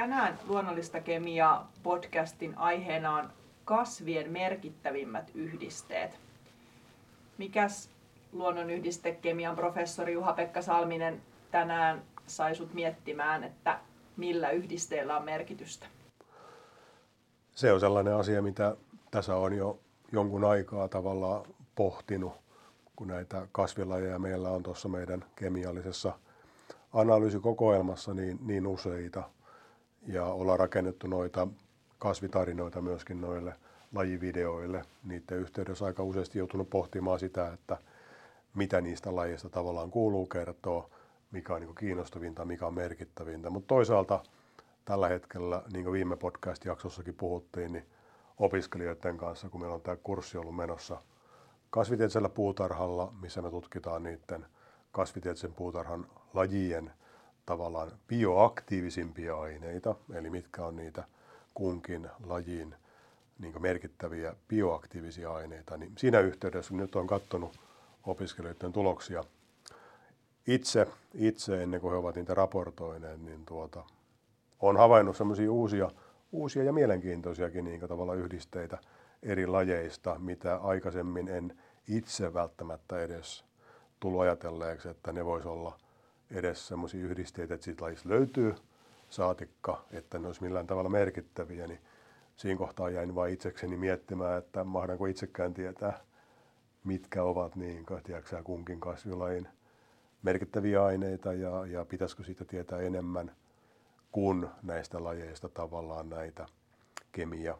Tänään Luonnollista kemiaa podcastin aiheena on kasvien merkittävimmät yhdisteet. Mikäs luonnonyhdistekemian professori Juha-Pekka Salminen tänään sai sut miettimään, että millä yhdisteillä on merkitystä? Se on sellainen asia, mitä tässä on jo jonkun aikaa tavallaan pohtinut, kun näitä kasvilajeja meillä on tuossa meidän kemiallisessa analyysikokoelmassa niin, niin useita. Ja ollaan rakennettu noita kasvitarinoita myöskin noille lajivideoille. Niiden yhteydessä aika useasti joutunut pohtimaan sitä, että mitä niistä lajeista tavallaan kuuluu kertoa, mikä on niin kiinnostavinta, mikä on merkittävintä. Mutta toisaalta tällä hetkellä, niin kuin viime podcast-jaksossakin puhuttiin, niin opiskelijoiden kanssa, kun meillä on tämä kurssi ollut menossa kasvitieteellisellä puutarhalla, missä me tutkitaan niiden kasvitieteellisen puutarhan lajien tavallaan bioaktiivisimpia aineita, eli mitkä on niitä kunkin lajin niin merkittäviä bioaktiivisia aineita, niin siinä yhteydessä nyt on katsonut opiskelijoiden tuloksia itse, itse ennen kuin he ovat niitä raportoineet, niin tuota, on havainnut sellaisia uusia, uusia ja mielenkiintoisiakin niin tavalla yhdisteitä eri lajeista, mitä aikaisemmin en itse välttämättä edes tullut ajatelleeksi, että ne voisi olla edes sellaisia yhdisteitä, että siitä lajista löytyy saatikka, että ne olisi millään tavalla merkittäviä, niin siinä kohtaa jäin vain itsekseni miettimään, että mahdanko itsekään tietää, mitkä ovat niin, tiedätkö, kunkin kasvilajin merkittäviä aineita ja, ja pitäisikö siitä tietää enemmän kuin näistä lajeista tavallaan näitä kemia,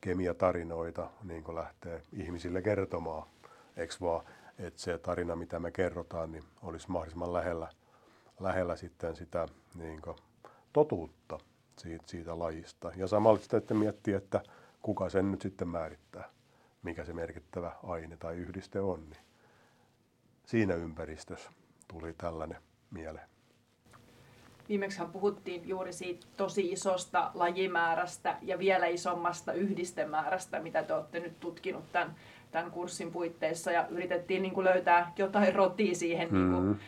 kemiatarinoita niin lähtee ihmisille kertomaan, eikö vaan, että se tarina, mitä me kerrotaan, niin olisi mahdollisimman lähellä, lähellä sitten sitä niin kuin totuutta siitä, siitä lajista. Ja samalla sitten miettiä, että kuka sen nyt sitten määrittää, mikä se merkittävä aine tai yhdiste on. Niin siinä ympäristössä tuli tällainen mieleen. Viimeksi puhuttiin juuri siitä tosi isosta lajimäärästä ja vielä isommasta yhdistemäärästä, mitä te olette nyt tutkinut tämän, tämän kurssin puitteissa. Ja yritettiin niin kuin löytää jotain rotia siihen mm-hmm. niin kuin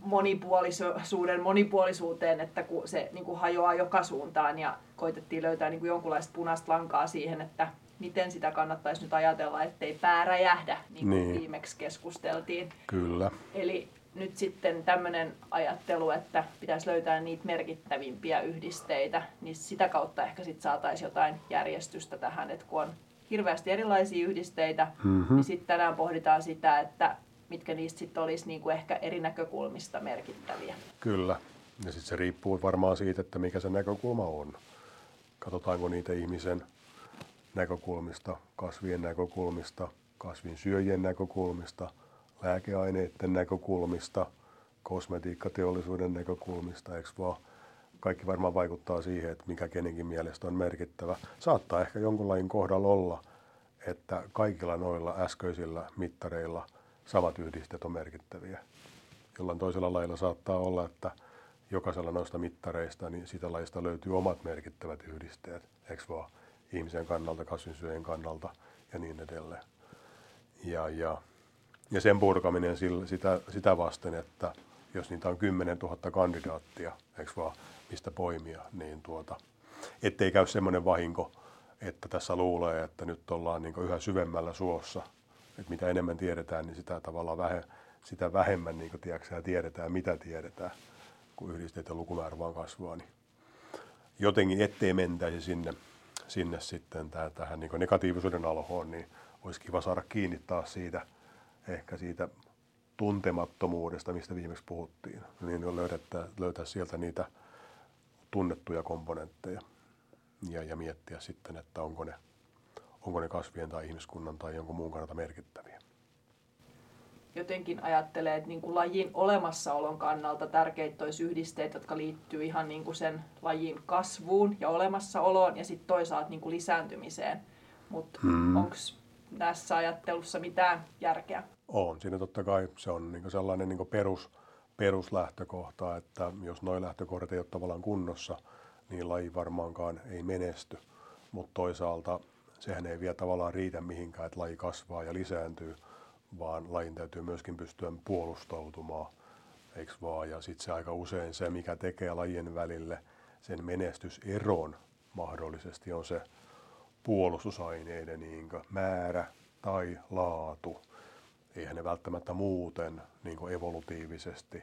monipuolisuuden monipuolisuuteen, että kun se niin kuin hajoaa joka suuntaan ja koitettiin löytää niin kuin jonkunlaista punaista lankaa siihen, että miten sitä kannattaisi nyt ajatella, ettei pää räjähdä, niin kuin niin. viimeksi keskusteltiin. Kyllä. Eli nyt sitten tämmöinen ajattelu, että pitäisi löytää niitä merkittävimpiä yhdisteitä, niin sitä kautta ehkä sitten saataisiin jotain järjestystä tähän, että kun on hirveästi erilaisia yhdisteitä, mm-hmm. niin sitten tänään pohditaan sitä, että mitkä niistä sitten olisi niin kuin ehkä eri näkökulmista merkittäviä. Kyllä, ja sitten se riippuu varmaan siitä, että mikä se näkökulma on. Katsotaanko niitä ihmisen näkökulmista, kasvien näkökulmista, kasvin syöjien näkökulmista – lääkeaineiden näkökulmista, kosmetiikkateollisuuden näkökulmista, eikö vaan? Kaikki varmaan vaikuttaa siihen, että mikä kenenkin mielestä on merkittävä. Saattaa ehkä jonkunlainen kohdalla olla, että kaikilla noilla äskeisillä mittareilla samat yhdisteet on merkittäviä. Jollain toisella lailla saattaa olla, että jokaisella noista mittareista niin sitä lajista löytyy omat merkittävät yhdisteet, eikö vaan? Ihmisen kannalta, kasvinsyöjän kannalta ja niin edelleen. Ja, ja ja sen purkaminen sitä, sitä vasten, että jos niitä on 10 000 kandidaattia, eikö vaan, mistä poimia, niin tuota, ettei käy semmoinen vahinko, että tässä luulee, että nyt ollaan niin yhä syvemmällä suossa. Että mitä enemmän tiedetään, niin sitä tavallaan vähe, sitä vähemmän niin tiedätkö, tiedetään, mitä tiedetään, kun yhdisteiden lukumäärä vaan kasvaa. Niin jotenkin ettei mentäisi sinne, sinne sitten tähän niin negatiivisuuden alhoon, niin olisi kiva saada kiinni taas siitä – ehkä siitä tuntemattomuudesta, mistä viimeksi puhuttiin, niin löydettää, löytää sieltä niitä tunnettuja komponentteja ja, ja miettiä sitten, että onko ne, onko ne kasvien tai ihmiskunnan tai jonkun muun kannalta merkittäviä. Jotenkin ajattelee, että niin kuin lajin olemassaolon kannalta tärkeitä olisi yhdisteet, jotka liittyy ihan niin kuin sen lajin kasvuun ja olemassaoloon ja sitten toisaalta niin kuin lisääntymiseen. Mutta hmm. onko tässä ajattelussa mitään järkeä? On. Siinä totta kai se on niin sellainen niin perus, peruslähtökohta, että jos noin lähtökohdat ei ole tavallaan kunnossa, niin laji varmaankaan ei menesty. Mutta toisaalta sehän ei vielä tavallaan riitä mihinkään, että laji kasvaa ja lisääntyy, vaan lajin täytyy myöskin pystyä puolustautumaan, eikö vaan? Ja sitten se aika usein se, mikä tekee lajien välille sen menestyseron mahdollisesti on se puolustusaineiden niin määrä tai laatu. Eihän ne välttämättä muuten niin evolutiivisesti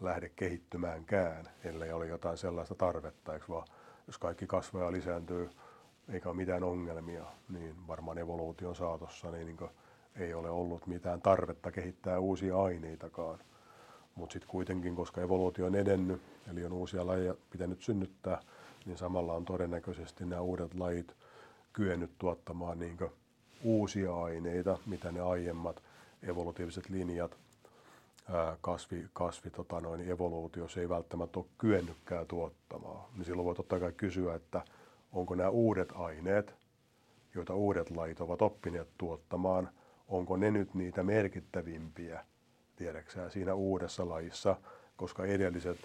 lähde kehittymäänkään, ellei ole jotain sellaista tarvetta, eikö vaan jos kaikki kasvaa ja lisääntyy eikä ole mitään ongelmia, niin varmaan evoluution saatossa niin, niin ei ole ollut mitään tarvetta kehittää uusia aineitakaan. Mutta sitten kuitenkin, koska evoluutio on edennyt, eli on uusia lajeja pitänyt synnyttää, niin samalla on todennäköisesti nämä uudet lajit kyennyt tuottamaan niin uusia aineita, mitä ne aiemmat evolutiiviset linjat kasvi, kasvi tota noin, evoluutiossa ei välttämättä ole kyennytkään tuottamaan. Niin silloin voi totta kai kysyä, että onko nämä uudet aineet, joita uudet lajit ovat oppineet tuottamaan, onko ne nyt niitä merkittävimpiä, tiedäksää, siinä uudessa lajissa, koska edelliset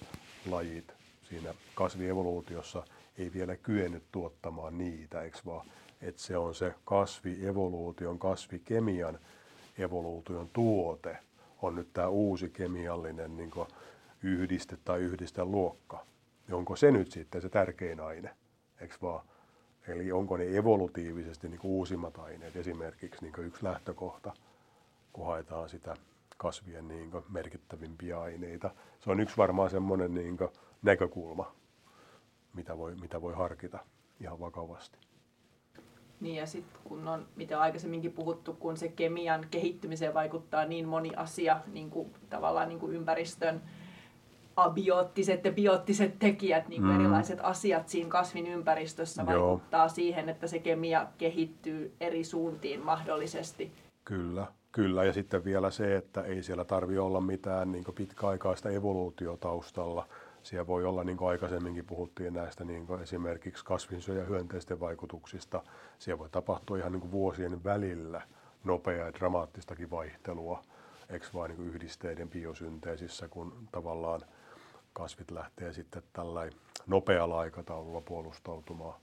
lajit siinä kasvievoluutiossa ei vielä kyennyt tuottamaan niitä, eikö vaan? Että se on se kasvievoluution, kasvikemian evoluution tuote, on nyt tämä uusi kemiallinen niin yhdiste tai yhdisteluokka. Onko se nyt sitten se tärkein aine? Eikö vaan? Eli onko ne evolutiivisesti niin uusimmat aineet esimerkiksi niin yksi lähtökohta, kun haetaan sitä kasvien niin merkittävimpiä aineita. Se on yksi varmaan semmoinen niin näkökulma, mitä voi, mitä voi harkita ihan vakavasti. Niin ja sitten kun on, mitä on aikaisemminkin puhuttu, kun se kemian kehittymiseen vaikuttaa niin moni asia, niin kuin, tavallaan niin kuin ympäristön abioottiset ja bioottiset tekijät, niin kuin mm. erilaiset asiat siinä kasvin ympäristössä vaikuttaa Joo. siihen, että se kemia kehittyy eri suuntiin mahdollisesti. Kyllä, kyllä. Ja sitten vielä se, että ei siellä tarvi olla mitään niin pitkäaikaista evoluutiotaustalla. Siellä voi olla, niin kuin aikaisemminkin puhuttiin näistä niin kuin esimerkiksi kasvinsyö- ja hyönteisten vaikutuksista, siellä voi tapahtua ihan niin kuin vuosien välillä nopeaa ja dramaattistakin vaihtelua, eikö vain niin yhdisteiden biosynteesissä, kun tavallaan kasvit lähtee sitten tällä nopealla aikataululla puolustautumaan,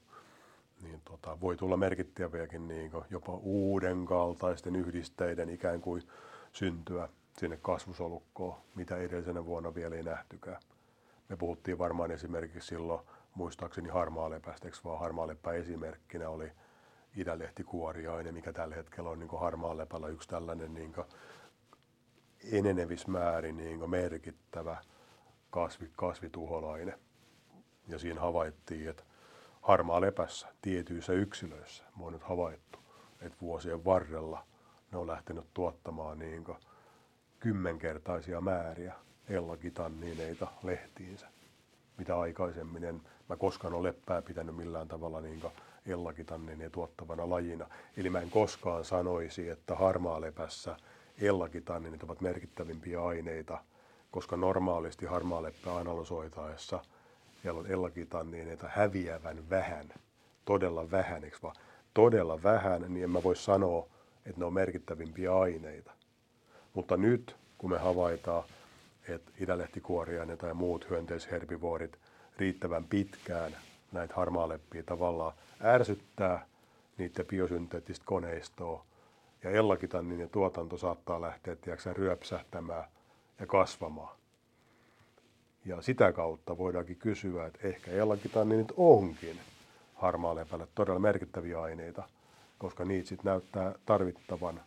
niin tota, voi tulla merkittäviäkin niin jopa uuden kaltaisten yhdisteiden ikään kuin syntyä sinne kasvusolukkoon, mitä edellisenä vuonna vielä ei nähtykään. Me puhuttiin varmaan esimerkiksi silloin, muistaakseni harmaalepästä, vaan harmaalepä esimerkkinä oli idälehtikuoriainen, mikä tällä hetkellä on niin harmaalepällä yksi tällainen niin enenevismäärin niin merkittävä kasvi, kasvituholainen. Ja siinä havaittiin, että harmaa lepässä tietyissä yksilöissä, me on nyt havaittu, että vuosien varrella ne on lähtenyt tuottamaan niin kymmenkertaisia määriä ellakitanniineita lehtiinsä, mitä aikaisemmin en mä koskaan ole leppää pitänyt millään tavalla niin ellakitanniineja tuottavana lajina. Eli mä en koskaan sanoisi, että harmaa lepässä ellakitanniinit ovat merkittävimpiä aineita – koska normaalisti harmaaleppä analysoitaessa siellä on ellakitanniineita häviävän vähän, todella vähän, eikö vaan? Todella vähän, niin en mä voi sanoa, että ne on merkittävimpiä aineita. Mutta nyt, kun me havaitaan, että idälehtikuoriainen tai muut hyönteisherbivorit riittävän pitkään näitä harmaaleppia tavallaan ärsyttää niiden biosynteettistä koneistoa, ja ellakitannin tuotanto saattaa lähteä tiedätkö, ryöpsähtämään ja kasvamaan. Ja sitä kautta voidaankin kysyä, että ehkä ellakitanninit onkin harmaalepälle todella merkittäviä aineita, koska niitä sitten näyttää tarvittavan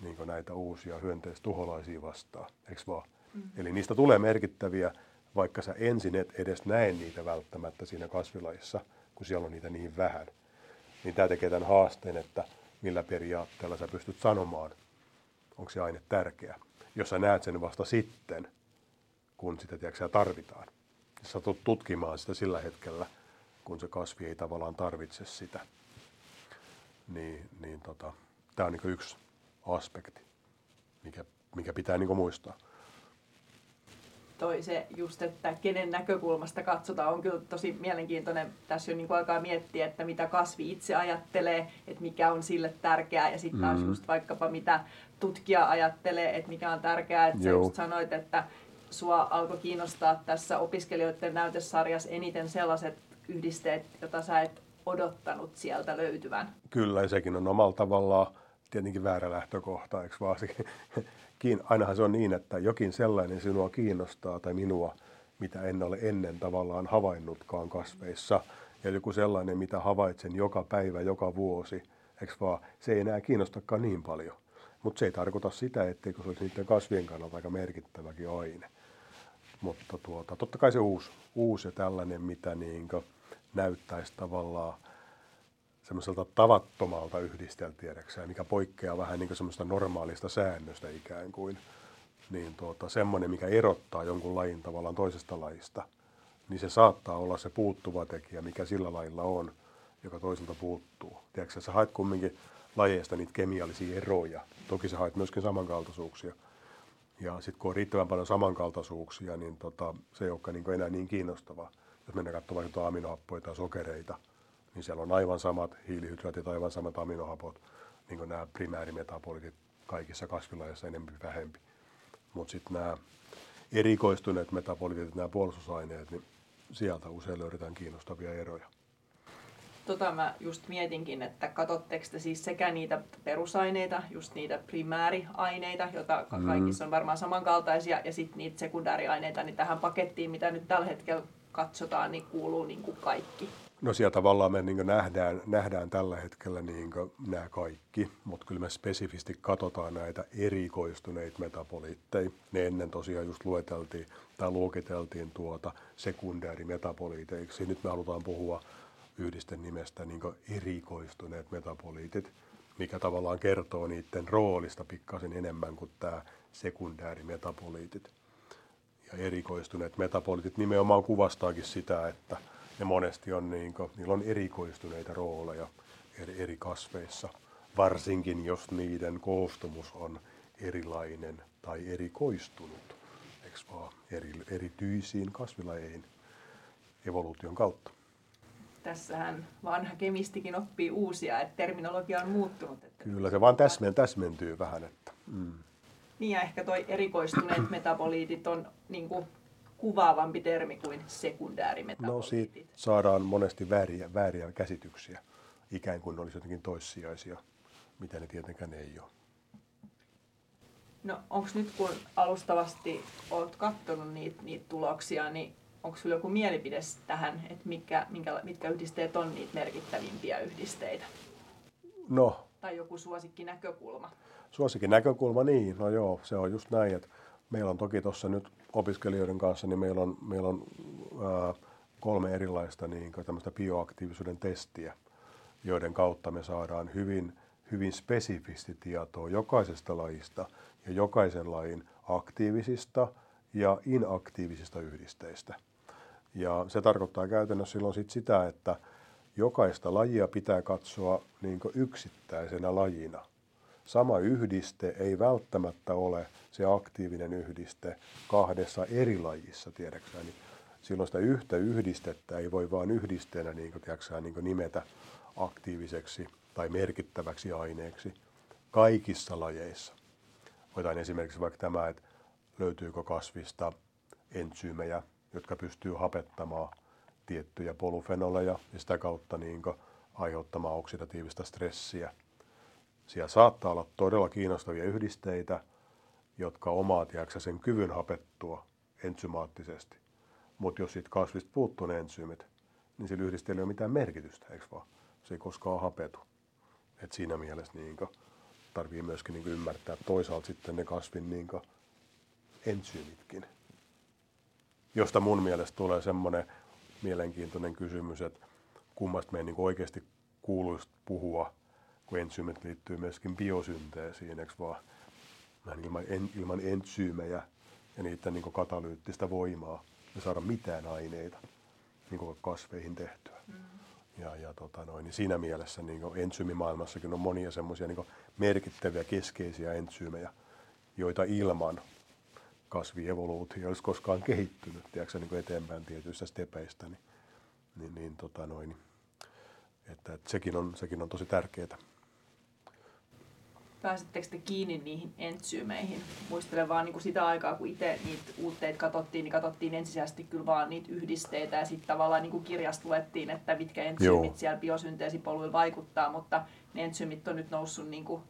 niin näitä uusia hyönteistuholaisia vastaan, eikö vaan? Mm. Eli niistä tulee merkittäviä, vaikka sä ensin et edes näe niitä välttämättä siinä kasvilajissa, kun siellä on niitä niin vähän. Niin tämä tekee tämän haasteen, että millä periaatteella sä pystyt sanomaan, onko se aine tärkeä jos sä näet sen vasta sitten, kun sitä tiedätkö, tarvitaan. Sä tulet tutkimaan sitä sillä hetkellä, kun se kasvi ei tavallaan tarvitse sitä, niin, niin tota, tämä on niin yksi aspekti, mikä, mikä pitää niin muistaa toi se just, että kenen näkökulmasta katsotaan, on kyllä tosi mielenkiintoinen. Tässä jo niin kuin alkaa miettiä, että mitä kasvi itse ajattelee, että mikä on sille tärkeää. Ja sitten taas mm. just vaikkapa mitä tutkija ajattelee, että mikä on tärkeää. Että sä just sanoit, että sua alkoi kiinnostaa tässä opiskelijoiden näytesarjassa eniten sellaiset yhdisteet, joita sä et odottanut sieltä löytyvän. Kyllä, sekin on omalla tavallaan tietenkin väärä lähtökohta, eikö vaan? Ainahan se on niin, että jokin sellainen sinua kiinnostaa tai minua mitä en ole ennen tavallaan havainnutkaan kasveissa. Ja joku sellainen, mitä havaitsen joka päivä, joka vuosi, eikö vaan, se ei enää kiinnostakaan niin paljon. Mutta se ei tarkoita sitä, etteikö se olisi niiden kasvien kannalta aika merkittäväkin aine. Mutta tuota, totta kai se uusi, uusi ja tällainen, mitä niin näyttäisi tavallaan semmoiselta tavattomalta yhdisteltiedekseen, mikä poikkeaa vähän niin semmoista normaalista säännöstä ikään kuin, niin tuota, semmoinen, mikä erottaa jonkun lajin tavallaan toisesta lajista, niin se saattaa olla se puuttuva tekijä, mikä sillä lajilla on, joka toiselta puuttuu. Tiedätkö, sä haet kumminkin lajeista niitä kemiallisia eroja. Toki sä haet myöskin samankaltaisuuksia. Ja sitten kun on riittävän paljon samankaltaisuuksia, niin tota, se ei olekaan niin enää niin kiinnostavaa. Jos mennään katsomaan jotain aminohappoja tai sokereita, niin siellä on aivan samat hiilihydraatit, aivan samat aminohapot, niin kuin nämä primäärimetapolitit kaikissa kasvilajeissa enemmän vähempi. Mutta sitten nämä erikoistuneet metabolitit, nämä puolustusaineet, niin sieltä usein löydetään kiinnostavia eroja. Tota mä just mietinkin, että katsotteko te siis sekä niitä perusaineita, just niitä primääriaineita, joita mm. kaikissa on varmaan samankaltaisia, ja sitten niitä sekundääriaineita, niin tähän pakettiin, mitä nyt tällä hetkellä katsotaan, niin kuuluu niin kuin kaikki. No siellä tavallaan me niin nähdään, nähdään tällä hetkellä niin nämä kaikki, mutta kyllä me spesifisti katsotaan näitä erikoistuneita metaboliitteja. Ne ennen tosiaan just lueteltiin tai luokiteltiin tuota sekundäärimetapoliiteiksi. Nyt me halutaan puhua yhdisten nimestä niin erikoistuneet metaboliitit, mikä tavallaan kertoo niiden roolista pikkasen enemmän kuin tämä sekundäärimetaboliitit. Ja erikoistuneet metaboliitit nimenomaan kuvastaakin sitä, että ne monesti on, niin kuin, niillä on erikoistuneita rooleja eri, eri kasveissa, varsinkin jos niiden koostumus on erilainen tai erikoistunut, eikö vaan, eri, erityisiin kasvilajeihin evoluution kautta. Tässähän vanha kemistikin oppii uusia, että terminologia on muuttunut. Että Kyllä, se vaan täsmen, täsmentyy vähän. Että, mm. Niin ja ehkä toi erikoistuneet metaboliitit on niin kuin, kuvaavampi termi kuin sekundäärimetaboliitit. No siitä saadaan monesti vääriä, vääriä käsityksiä, ikään kuin ne olisi jotenkin toissijaisia, mitä ne tietenkään ei ole. No onko nyt kun alustavasti olet katsonut niitä, niitä tuloksia, niin onko sinulla joku mielipide tähän, että mitkä, minkä, mitkä yhdisteet on niitä merkittävimpiä yhdisteitä? No. Tai joku suosikki näkökulma? Suosikki näkökulma, niin. No joo, se on just näin, että meillä on toki tuossa nyt opiskelijoiden kanssa, niin meillä on, meillä on ää, kolme erilaista niin tämmöistä bioaktiivisuuden testiä, joiden kautta me saadaan hyvin, hyvin spesifisti tietoa jokaisesta lajista ja jokaisen lajin aktiivisista ja inaktiivisista yhdisteistä. Ja se tarkoittaa käytännössä silloin sit sitä, että jokaista lajia pitää katsoa niin yksittäisenä lajina. Sama yhdiste ei välttämättä ole se aktiivinen yhdiste kahdessa eri lajissa, tiedäksä, niin silloin sitä yhtä yhdistettä ei voi vain yhdisteenä niin kuin, tiedäksä, niin kuin nimetä aktiiviseksi tai merkittäväksi aineeksi kaikissa lajeissa. Otetaan esimerkiksi vaikka tämä, että löytyykö kasvista entsyymejä, jotka pystyy hapettamaan tiettyjä polufenoleja ja sitä kautta niin aiheuttamaan oksidatiivista stressiä. Siellä saattaa olla todella kiinnostavia yhdisteitä, jotka omaa tiedätkö, sen kyvyn hapettua ensymaattisesti. Mutta jos siitä kasvista puuttuu ne ensyymit, niin sillä yhdisteellä ei ole mitään merkitystä, eikö vaan? Se ei koskaan hapetu. Et siinä mielessä niin tarvii myöskin niin ymmärtää toisaalta sitten ne kasvin niin entsyymitkin josta mun mielestä tulee semmoinen mielenkiintoinen kysymys, että kummasta meidän niin oikeasti kuuluisi puhua, kun entsyymit liittyy myöskin biosynteesiin, eikö vaan? ilman, en, ilman entsyymejä ja niiden niin katalyyttistä voimaa ja saada mitään aineita niin kasveihin tehtyä. Mm. Ja, ja tota noin, niin siinä mielessä niin entsyymimaailmassakin on monia semmoisia niin merkittäviä keskeisiä entsyymejä, joita ilman kasvievoluutio olisi koskaan kehittynyt tiedätkö, niin eteenpäin tietyistä stepeistä, niin, niin, niin, tota noin, että, että sekin, on, sekin on tosi tärkeää. Pääsittekö te kiinni niihin entsyymeihin? Muistelen vaan niin sitä aikaa, kun itse niitä uutteita katsottiin, niin katsottiin ensisijaisesti kyllä vaan niitä yhdisteitä ja sitten tavallaan niin kirjasta luettiin, että mitkä entsyymit Joo. siellä biosynteesipoluilla vaikuttaa, mutta ne entsyymit on nyt noussut niin kuin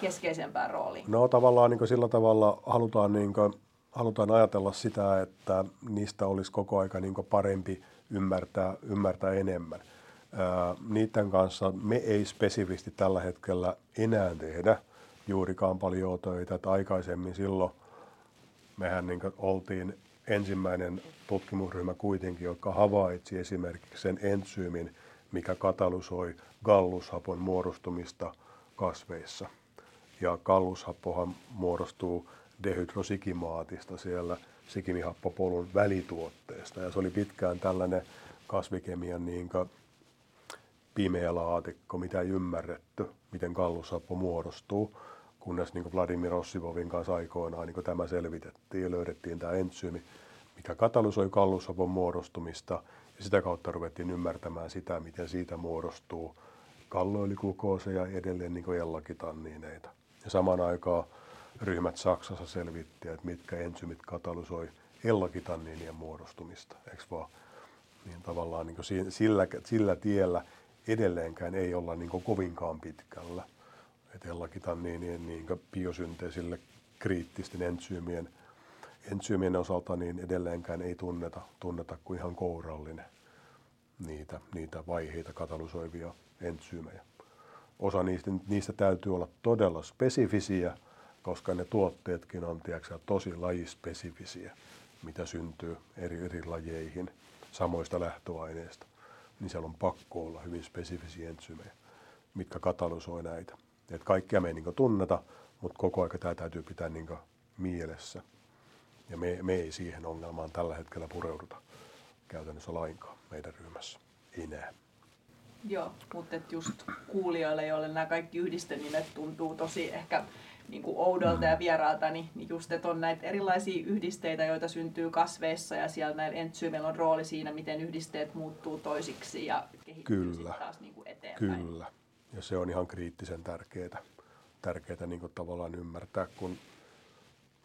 keskeisempään rooliin. No tavallaan niin sillä tavalla halutaan niin kuin halutaan ajatella sitä, että niistä olisi koko aika niin parempi ymmärtää, ymmärtää enemmän. Niiden kanssa me ei spesifisti tällä hetkellä enää tehdä juurikaan paljon töitä. Että aikaisemmin silloin mehän niin oltiin ensimmäinen tutkimusryhmä kuitenkin, joka havaitsi esimerkiksi sen entsyymin, mikä katalysoi gallushapon muodostumista kasveissa. Ja gallushappohan muodostuu dehydrosikimaatista siellä sikimihappopolun välituotteesta. Ja se oli pitkään tällainen kasvikemian niin pimeä laatikko, mitä ei ymmärretty, miten gallushappo muodostuu, kunnes niin Vladimir Ossivovin kanssa aikoinaan niin tämä selvitettiin ja löydettiin tämä entsyymi, mikä katalysoi gallushapon muodostumista ja sitä kautta ruvettiin ymmärtämään sitä, miten siitä muodostuu kalloiliglukooseja ja edelleen niin ellakitanniineita. Ja samaan aikaan ryhmät Saksassa selvitti, että mitkä ensymit katalysoi ellakitanniinien muodostumista, eikö vaan? Niin tavallaan niin sillä, sillä tiellä edelleenkään ei olla niin kovinkaan pitkällä. Että ellakitanniinien niin biosynteesille kriittisten entsyymien, entsyymien osalta niin edelleenkään ei tunneta, tunneta kuin ihan kourallinen niitä, niitä vaiheita katalysoivia entsyymejä. Osa niistä, niistä täytyy olla todella spesifisiä, koska ne tuotteetkin on tiedätkö, tosi lajispesifisiä, mitä syntyy eri, eri lajeihin samoista lähtöaineista. Niin siellä on pakko olla hyvin spesifisiä entsyymejä, mitkä katalysoi näitä. Et kaikkia me ei niin tunneta, mutta koko aika tämä täytyy pitää niin mielessä. Ja me, me ei siihen ongelmaan tällä hetkellä pureuduta käytännössä lainkaan meidän ryhmässä enää. Joo, mutta just kuulijoille, joille nämä kaikki yhdistelminet tuntuu tosi ehkä niin kuin oudolta ja mm. vieraalta, niin, niin just, että on näitä erilaisia yhdisteitä, joita syntyy kasveissa ja siellä näillä entsyymeillä on rooli siinä, miten yhdisteet muuttuu toisiksi ja kehittyy Kyllä. taas niin kuin eteenpäin. Kyllä, ja se on ihan kriittisen tärkeää, tärkeää niin kuin tavallaan ymmärtää, kun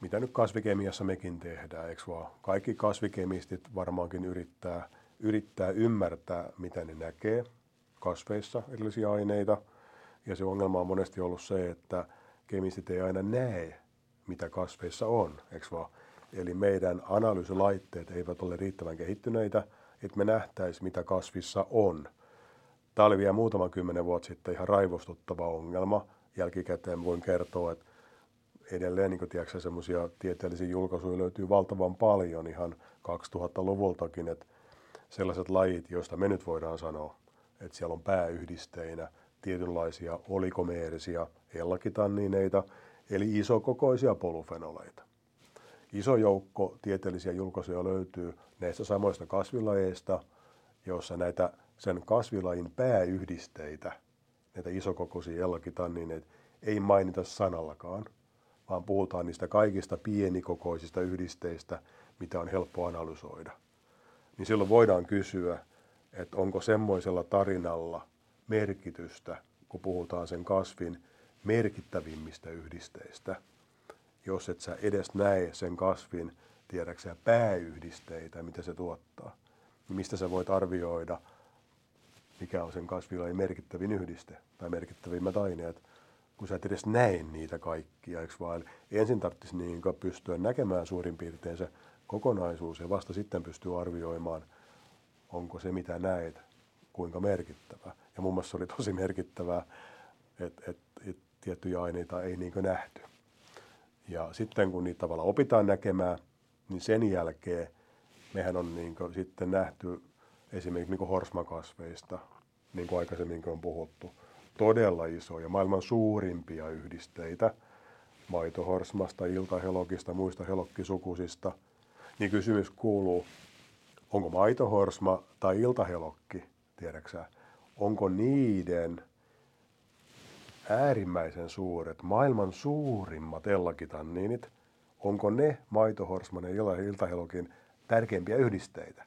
mitä nyt kasvikemiassa mekin tehdään, eikö vaan? Kaikki kasvikemistit varmaankin yrittää, yrittää ymmärtää, mitä ne näkee kasveissa, erillisiä aineita. Ja se ongelma on monesti ollut se, että kemistit ei aina näe, mitä kasveissa on, eikö vaan? Eli meidän analyysilaitteet eivät ole riittävän kehittyneitä, että me nähtäisi, mitä kasvissa on. Tämä oli vielä muutaman kymmenen vuotta sitten ihan raivostuttava ongelma. Jälkikäteen voin kertoa, että edelleen niin tiedätkö, semmoisia tieteellisiä julkaisuja löytyy valtavan paljon ihan 2000-luvultakin, että sellaiset lajit, joista me nyt voidaan sanoa, että siellä on pääyhdisteinä tietynlaisia olikomeerisia ellakitannineita, eli isokokoisia polufenoleita. Iso joukko tieteellisiä julkaisuja löytyy näistä samoista kasvilajeista, joissa näitä sen kasvilajin pääyhdisteitä, näitä isokokoisia ellakitannineita, ei mainita sanallakaan, vaan puhutaan niistä kaikista pienikokoisista yhdisteistä, mitä on helppo analysoida. Niin silloin voidaan kysyä, että onko semmoisella tarinalla merkitystä, kun puhutaan sen kasvin merkittävimmistä yhdisteistä, jos et sä edes näe sen kasvin, tiedäksä pääyhdisteitä, mitä se tuottaa, niin mistä sä voit arvioida, mikä on sen kasvilajin merkittävin yhdiste tai merkittävimmät aineet, kun sä et edes näe niitä kaikkia, eikö vaan? Ensin tarvitsisi niin pystyä näkemään suurin piirtein se kokonaisuus ja vasta sitten pystyy arvioimaan, onko se mitä näet, kuinka merkittävä. Ja mun mielestä se oli tosi merkittävää, että et, et tiettyjä aineita ei niin nähty. Ja sitten kun niitä tavallaan opitaan näkemään, niin sen jälkeen mehän on niin sitten nähty esimerkiksi niin horsmakasveista, niin kuin aikaisemmin on puhuttu, todella isoja, maailman suurimpia yhdisteitä maitohorsmasta, iltahelokista, muista helokkisukusista, niin kysymys kuuluu, onko maitohorsma tai iltahelokki, tiedäksä, onko niiden äärimmäisen suuret, maailman suurimmat ellakitanniinit, onko ne maitohorsman ja iltahelokin tärkeimpiä yhdisteitä,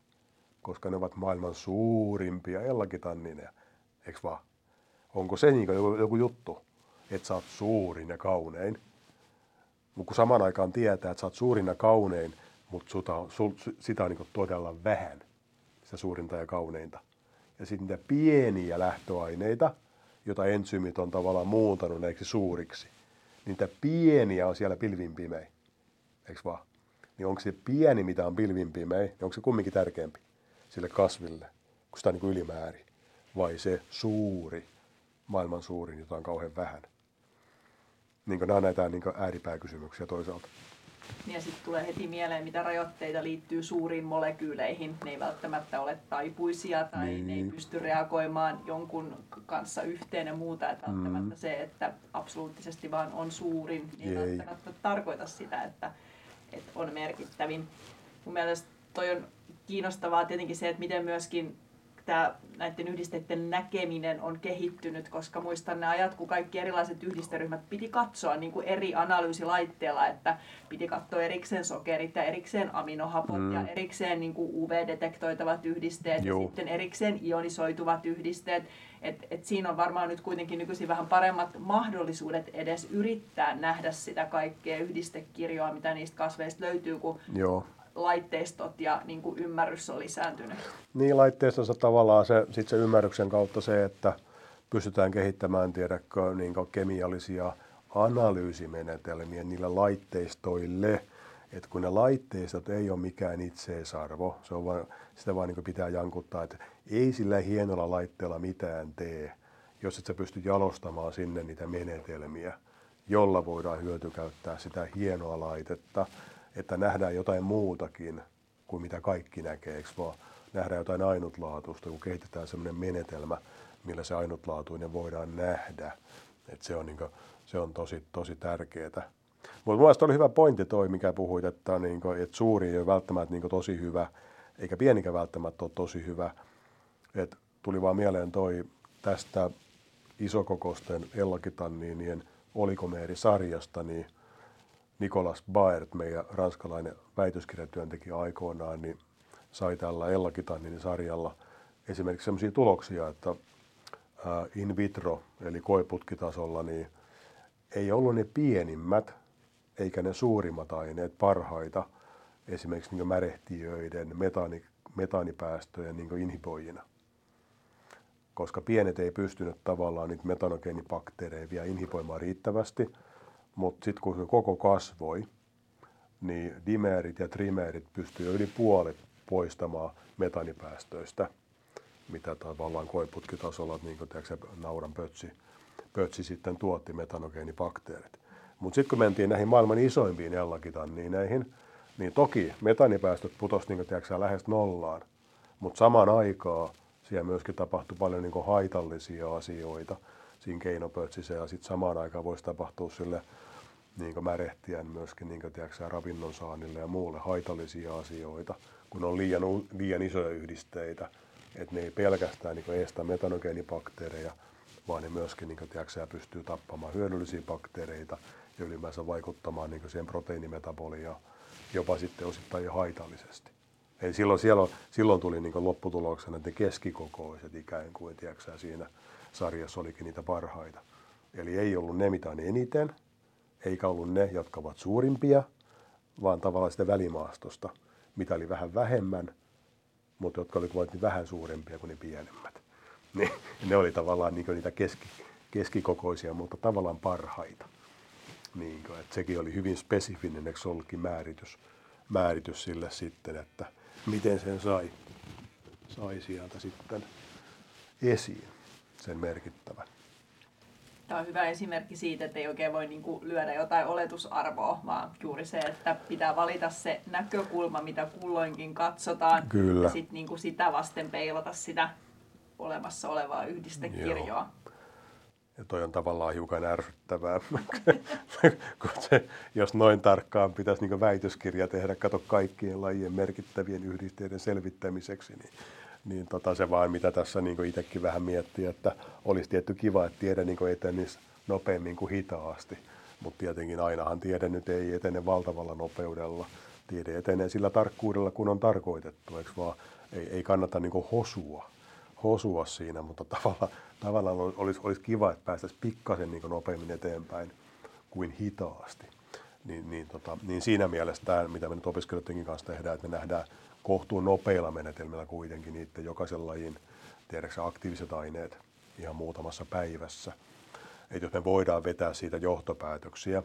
koska ne ovat maailman suurimpia ellakitanniineja, eikö vaan? Onko se niin joku, joku juttu, että sä oot suurin ja kaunein, mutta kun saman aikaan tietää, että sä oot suurin ja kaunein, mutta sitä on niin todella vähän, sitä suurinta ja kauneinta. Ja sitten niitä pieniä lähtöaineita, joita ensyymit on tavallaan muuntanut näiksi suuriksi, niitä pieniä on siellä pilvin pimein. Eikö vaan? niin onko se pieni, mitä on pilvimpimeä, niin onko se kumminkin tärkeämpi sille kasville, kun sitä on niin ylimäärin, vai se suuri, maailman suurin, jota on kauhean vähän. Niin nämä on näitä niin ääripääkysymyksiä toisaalta. Ja sitten tulee heti mieleen, mitä rajoitteita liittyy suuriin molekyyleihin. Ne ei välttämättä ole taipuisia tai niin. ne ei niin. pysty reagoimaan jonkun kanssa yhteen ja muuta. Että välttämättä mm. se, että absoluuttisesti vaan on suurin, niin ei välttämättä tarkoita sitä, että, että on merkittävin. Mun mielestä toi on kiinnostavaa tietenkin se, että miten myöskin tämä näiden yhdisteiden näkeminen on kehittynyt, koska muistan ne ajat, kun kaikki erilaiset yhdisteryhmät piti katsoa niin kuin eri analyysilaitteella, että piti katsoa erikseen sokerit ja erikseen aminohapot mm. ja erikseen niin kuin UV-detektoitavat yhdisteet Joo. ja sitten erikseen ionisoituvat yhdisteet. Et, et siinä on varmaan nyt kuitenkin nykyisin vähän paremmat mahdollisuudet edes yrittää nähdä sitä kaikkea yhdistekirjoa, mitä niistä kasveista löytyy, kun Joo laitteistot ja niin kuin ymmärrys on lisääntynyt. Niin, laitteistossa tavallaan se, sit se ymmärryksen kautta se, että pystytään kehittämään tiedäkö, niin kemiallisia analyysimenetelmiä niille laitteistoille, että kun ne laitteistot ei ole mikään itseisarvo, se on vaan, sitä vaan niin pitää jankuttaa, että ei sillä hienolla laitteella mitään tee, jos et sä pysty jalostamaan sinne niitä menetelmiä, jolla voidaan hyötykäyttää sitä hienoa laitetta että nähdään jotain muutakin kuin mitä kaikki näkee, eikö vaan nähdään jotain ainutlaatuista, kun kehitetään sellainen menetelmä, millä se ainutlaatuinen voidaan nähdä. että se on, niin kuin, se on tosi, tosi tärkeää. Mutta mielestäni oli hyvä pointti toi, mikä puhuit, että, niin kuin, että suuri ei ole välttämättä niin kuin, tosi hyvä, eikä pienikä välttämättä ole tosi hyvä. Et tuli vaan mieleen toi tästä isokokosten ellakitanniinien olikomeerisarjasta, niin Nikolas Baert, meidän ranskalainen väitöskirjatyöntekijä aikoinaan, niin sai tällä Ellakitannin sarjalla esimerkiksi sellaisia tuloksia, että in vitro, eli koeputkitasolla, niin ei ollut ne pienimmät eikä ne suurimmat aineet parhaita esimerkiksi niin märehtiöiden, metaani, metaanipäästöjen niin inhiboijina. Koska pienet ei pystynyt tavallaan niitä metanogeenibakteereja vielä inhiboimaan riittävästi – mutta sitten kun se koko kasvoi, niin dimeerit ja trimeerit pystyivät yli puolet poistamaan metanipäästöistä, mitä tavallaan koiputkitasolla, niin kuin tiedätkö, nauran pötsi, pötsi sitten tuotti metanogeenibakteerit. Mutta sitten kun mentiin näihin maailman isoimpiin näihin, niin toki metanipäästöt putosi niin tiedätkö, lähes nollaan, mutta samaan aikaan siellä myöskin tapahtui paljon niin haitallisia asioita siinä keinopötsissä ja sitten samaan aikaan voisi tapahtua sille niin märehtiä myöskin niin tiedätkö, ravinnon saannille ja muulle haitallisia asioita, kun on liian, liian isoja yhdisteitä, että ne ei pelkästään niin estä metanogeenibakteereja, vaan ne myöskin niin tiedätkö, pystyy tappamaan hyödyllisiä bakteereita ja ylipäänsä vaikuttamaan niin siihen proteiinimetaboliaan jopa sitten osittain jo haitallisesti. Eli silloin, siellä, silloin tuli niin lopputuloksena, että ne keskikokoiset ikään kuin tiedätkö, siinä sarjassa olikin niitä parhaita. Eli ei ollut ne, mitä on eniten, eikä ollut ne, jotka ovat suurimpia, vaan tavallaan sitä välimaastosta, mitä oli vähän vähemmän, mutta jotka olivat niin vähän suurempia kuin ne pienemmät. Ne, ne oli tavallaan niin niitä keski, keskikokoisia, mutta tavallaan parhaita. Niin kuin, että sekin oli hyvin spesifinen, eikö ollutkin määritys, määritys sille sitten, että miten sen sai, sai sieltä sitten esiin sen merkittävän. Tämä on hyvä esimerkki siitä, että ei oikein voi niin kuin lyödä jotain oletusarvoa, vaan juuri se, että pitää valita se näkökulma, mitä kulloinkin katsotaan. Kyllä. Ja sitten niin sitä vasten peilata sitä olemassa olevaa yhdistekirjoa. Joo. Ja toi on tavallaan hiukan ärsyttävää, kun se, jos noin tarkkaan pitäisi niin väitöskirja tehdä, kato kaikkien lajien merkittävien yhdisteiden selvittämiseksi, niin niin tota se vaan, mitä tässä niin itsekin vähän miettii, että olisi tietty kiva, että tiede niin etenisi nopeammin kuin hitaasti. Mutta tietenkin ainahan tiede nyt ei etene valtavalla nopeudella. Tiede etenee sillä tarkkuudella, kun on tarkoitettu, eikö vaan? Ei, ei kannata niin hosua, hosua siinä, mutta tavallaan, tavallaan olisi, olisi kiva, että päästäisiin pikkasen niin nopeammin eteenpäin kuin hitaasti. Niin, niin, tota, niin siinä mielessä tämä, mitä me nyt opiskelijoidenkin kanssa tehdään, että me nähdään kohtuun nopeilla menetelmillä kuitenkin niiden jokaisen lajin tiedätkö, aktiiviset aineet ihan muutamassa päivässä. Että jos me voidaan vetää siitä johtopäätöksiä,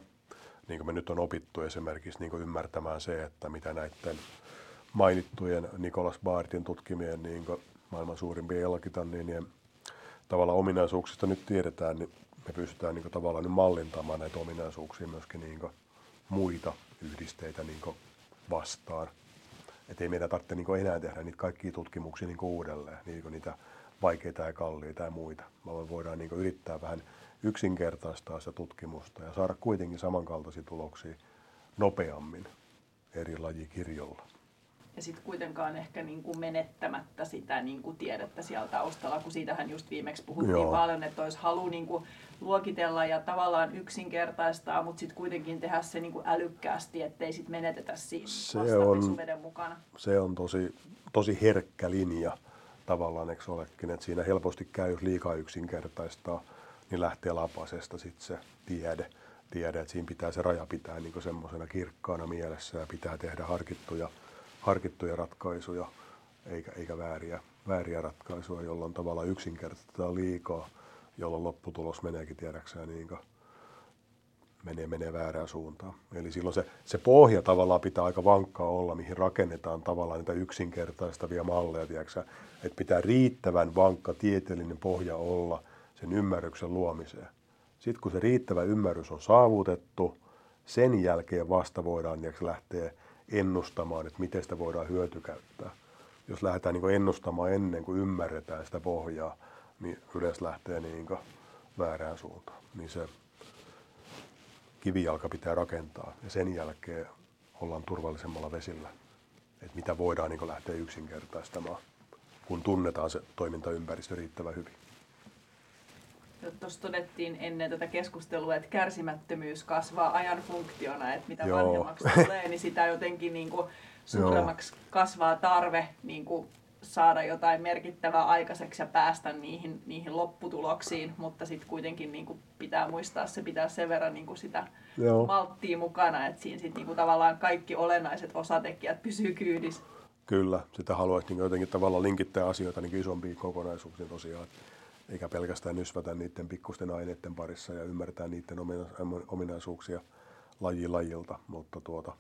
niin kuin me nyt on opittu esimerkiksi niin kuin ymmärtämään se, että mitä näiden mainittujen Nikolas Baartin tutkimien niin kuin maailman suurimpien elokitannien tavalla ominaisuuksista nyt tiedetään, niin me pystytään niin kuin, tavallaan nyt mallintamaan näitä ominaisuuksia myöskin niin kuin, muita yhdisteitä niin kuin, vastaan. Että ei meidän tarvitse niin enää tehdä niitä kaikkia tutkimuksia niin uudelleen, niin kuin, niitä vaikeita ja kalliita ja muita, vaan me voidaan niin yrittää vähän yksinkertaistaa sitä tutkimusta ja saada kuitenkin samankaltaisia tuloksia nopeammin eri lajikirjolla ja sitten kuitenkaan ehkä niin kuin menettämättä sitä niin kuin tiedettä siellä taustalla, kun siitähän just viimeksi puhuttiin Joo. paljon, että olisi halu niin kuin luokitella ja tavallaan yksinkertaistaa, mutta sitten kuitenkin tehdä se niin kuin älykkäästi, ettei sitten menetetä siinä se on, mukana. Se on tosi, tosi herkkä linja tavallaan, eikö olekin, että siinä helposti käy, jos liikaa yksinkertaistaa, niin lähtee lapasesta sitten se tiede. tiede, että siinä pitää se raja pitää niin semmoisena kirkkaana mielessä ja pitää tehdä harkittuja harkittuja ratkaisuja eikä, eikä vääriä, vääriä ratkaisuja, jolloin tavallaan yksinkertaistetaan liikaa, jolloin lopputulos meneekin tiedäkseen niin menee, menee väärään suuntaan. Eli silloin se, se pohja tavallaan pitää aika vankkaa olla, mihin rakennetaan tavallaan niitä yksinkertaistavia malleja, tiedätkö? että pitää riittävän vankka tieteellinen pohja olla sen ymmärryksen luomiseen. Sitten kun se riittävä ymmärrys on saavutettu, sen jälkeen vasta voidaan tiedätkö, lähteä ennustamaan, että miten sitä voidaan hyötykäyttää. Jos lähdetään niin ennustamaan ennen kuin ymmärretään sitä pohjaa, niin yleensä lähtee niin väärään suuntaan. Niin se kivijalka pitää rakentaa ja sen jälkeen ollaan turvallisemmalla vesillä. Että mitä voidaan niin lähteä yksinkertaistamaan, kun tunnetaan se toimintaympäristö riittävän hyvin. Tuossa todettiin ennen tätä keskustelua, että kärsimättömyys kasvaa ajan funktiona, että mitä Joo. vanhemmaksi tulee, niin sitä jotenkin niin kuin suuremmaksi Joo. kasvaa tarve niin kuin saada jotain merkittävää aikaiseksi ja päästä niihin, niihin lopputuloksiin, mutta sitten kuitenkin niin kuin pitää muistaa se pitää sen verran niin kuin sitä Joo. malttia mukana, että siinä sitten niin kuin tavallaan kaikki olennaiset osatekijät pysyy kyydissä. Kyllä, sitä haluaisin niin jotenkin tavallaan linkittää asioita niin isompiin kokonaisuuksiin tosiaan eikä pelkästään nysvätä niiden pikkusten aineiden parissa ja ymmärtää niiden ominaisuuksia laji lajilta, mutta tuota,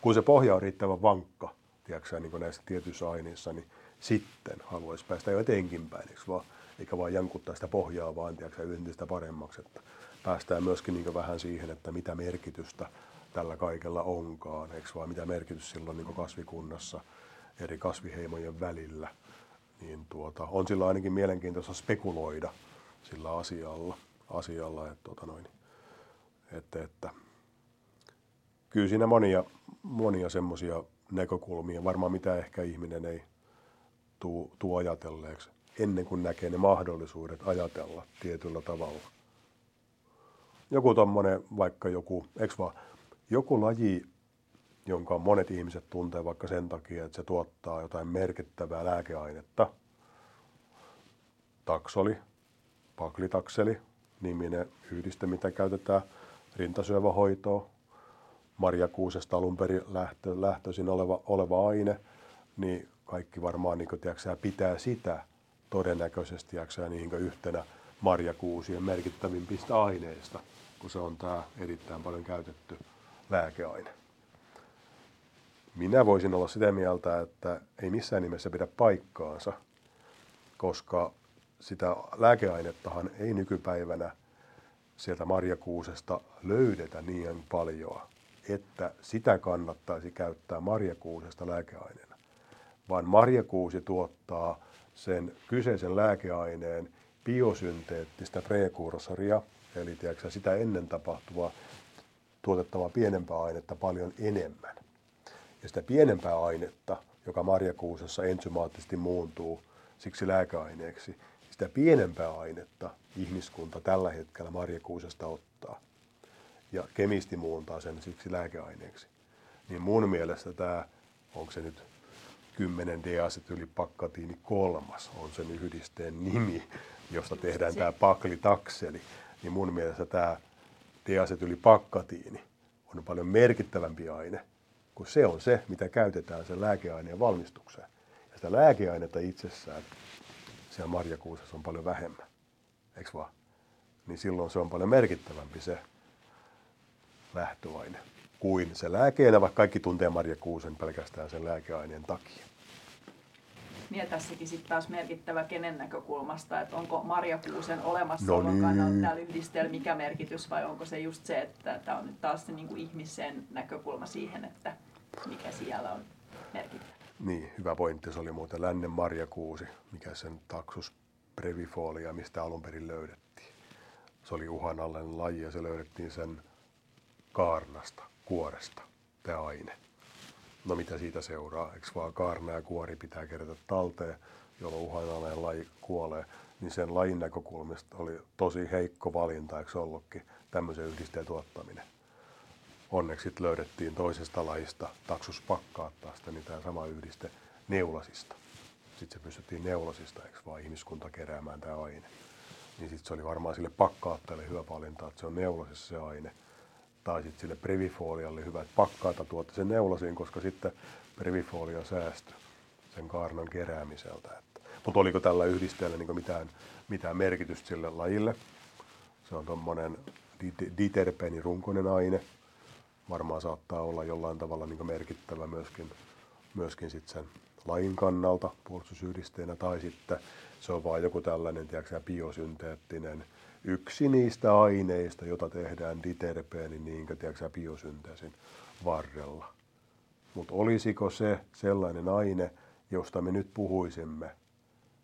kun se pohja on riittävän vankka, tiedätkö, niin näissä tietyissä aineissa, niin sitten haluaisi päästä jo eteenkin päin, eikö vaan, eikä vaan jankuttaa sitä pohjaa, vaan tiedätkö, sitä paremmaksi, että päästään myöskin niin vähän siihen, että mitä merkitystä tällä kaikella onkaan, eikö vaan mitä merkitys silloin niin kasvikunnassa eri kasviheimojen välillä – niin tuota, on sillä ainakin mielenkiintoista spekuloida sillä asialla, asialla että, tuota noin, että, että kyllä siinä monia, monia semmoisia näkökulmia, varmaan mitä ehkä ihminen ei tuu, tuu ajatelleeksi ennen kuin näkee ne mahdollisuudet ajatella tietyllä tavalla. Joku tommonen, vaikka joku, eikö vaan, joku laji, jonka monet ihmiset tuntee vaikka sen takia, että se tuottaa jotain merkittävää lääkeainetta. Taksoli, paklitakseli, niminen yhdiste, mitä käytetään rintasyövähoitoon. Marjakuusesta alun perin lähtö, lähtöisin oleva, oleva aine, niin kaikki varmaan niin tiedätkö, pitää sitä todennäköisesti tiedätkö, niin yhtenä marjakuusien merkittävimpistä aineista, kun se on tämä erittäin paljon käytetty lääkeaine. Minä voisin olla sitä mieltä, että ei missään nimessä pidä paikkaansa, koska sitä lääkeainettahan ei nykypäivänä sieltä marjakuusesta löydetä niin paljon, että sitä kannattaisi käyttää marjakuusesta lääkeaineena. Vaan marjakuusi tuottaa sen kyseisen lääkeaineen biosynteettistä prekursoria, eli tiedätkö, sitä ennen tapahtuvaa tuotettavaa pienempää ainetta paljon enemmän. Ja sitä pienempää ainetta, joka marjakuusessa ensymaattisesti muuntuu siksi lääkeaineeksi, sitä pienempää ainetta ihmiskunta tällä hetkellä marjakuusesta ottaa. Ja kemisti muuntaa sen siksi lääkeaineeksi. Niin mun mielestä tämä, onko se nyt 10 pakkatiini kolmas, on sen yhdisteen nimi, josta tehdään tämä paklitakseli. Niin mun mielestä tämä pakkatiini on paljon merkittävämpi aine kun se on se, mitä käytetään sen lääkeaineen valmistukseen. Ja sitä lääkeainetta itsessään siellä marjakuusessa on paljon vähemmän, eikö vaan? Niin silloin se on paljon merkittävämpi se lähtöaine kuin se lääkeenä, vaikka kaikki tuntee Marja Kuusen pelkästään sen lääkeaineen takia. Niin tässäkin sitten taas merkittävä kenen näkökulmasta, että onko Marja Kuusen olemassaolon no niin. kannalta täällä yhdistelmä mikä merkitys vai onko se just se, että tämä on nyt taas se niin kuin ihmisen näkökulma siihen, että mikä siellä on merkittävä. Niin, hyvä pointti. Se oli muuten lännen marjakuusi, mikä sen taksus brevifolia, mistä alun perin löydettiin. Se oli uhanalainen laji ja se löydettiin sen kaarnasta, kuoresta, tämä aine. No mitä siitä seuraa? Eikö vaan kaarna ja kuori pitää kerätä talteen, jolloin uhanalainen laji kuolee? Niin sen lajin näkökulmasta oli tosi heikko valinta, eikö ollutkin, tämmöisen yhdisteen tuottaminen onneksi löydettiin toisesta lajista, taksus pakkaattaa niin tämä sama yhdiste neulasista. Sitten se pystyttiin neulasista, eikö vaan ihmiskunta keräämään tämä aine. Niin sitten se oli varmaan sille pakkaattajalle hyvä valinta, että se on neulasissa se aine. Tai sitten sille previfolialle hyvä, että pakkaata tuotte sen neulasiin, koska sitten previfolia säästö sen kaarnan keräämiseltä. Mutta oliko tällä yhdisteellä niin mitään, mitään merkitystä sille lajille? Se on tuommoinen diterpeenirunkoinen aine, varmaan saattaa olla jollain tavalla niin merkittävä myöskin, myöskin sit sen lajin kannalta puolustusyhdisteenä, tai sitten se on vain joku tällainen tiedätkö, biosynteettinen yksi niistä aineista, jota tehdään diterpeenin niin tiedätkö, biosynteesin varrella. Mutta olisiko se sellainen aine, josta me nyt puhuisimme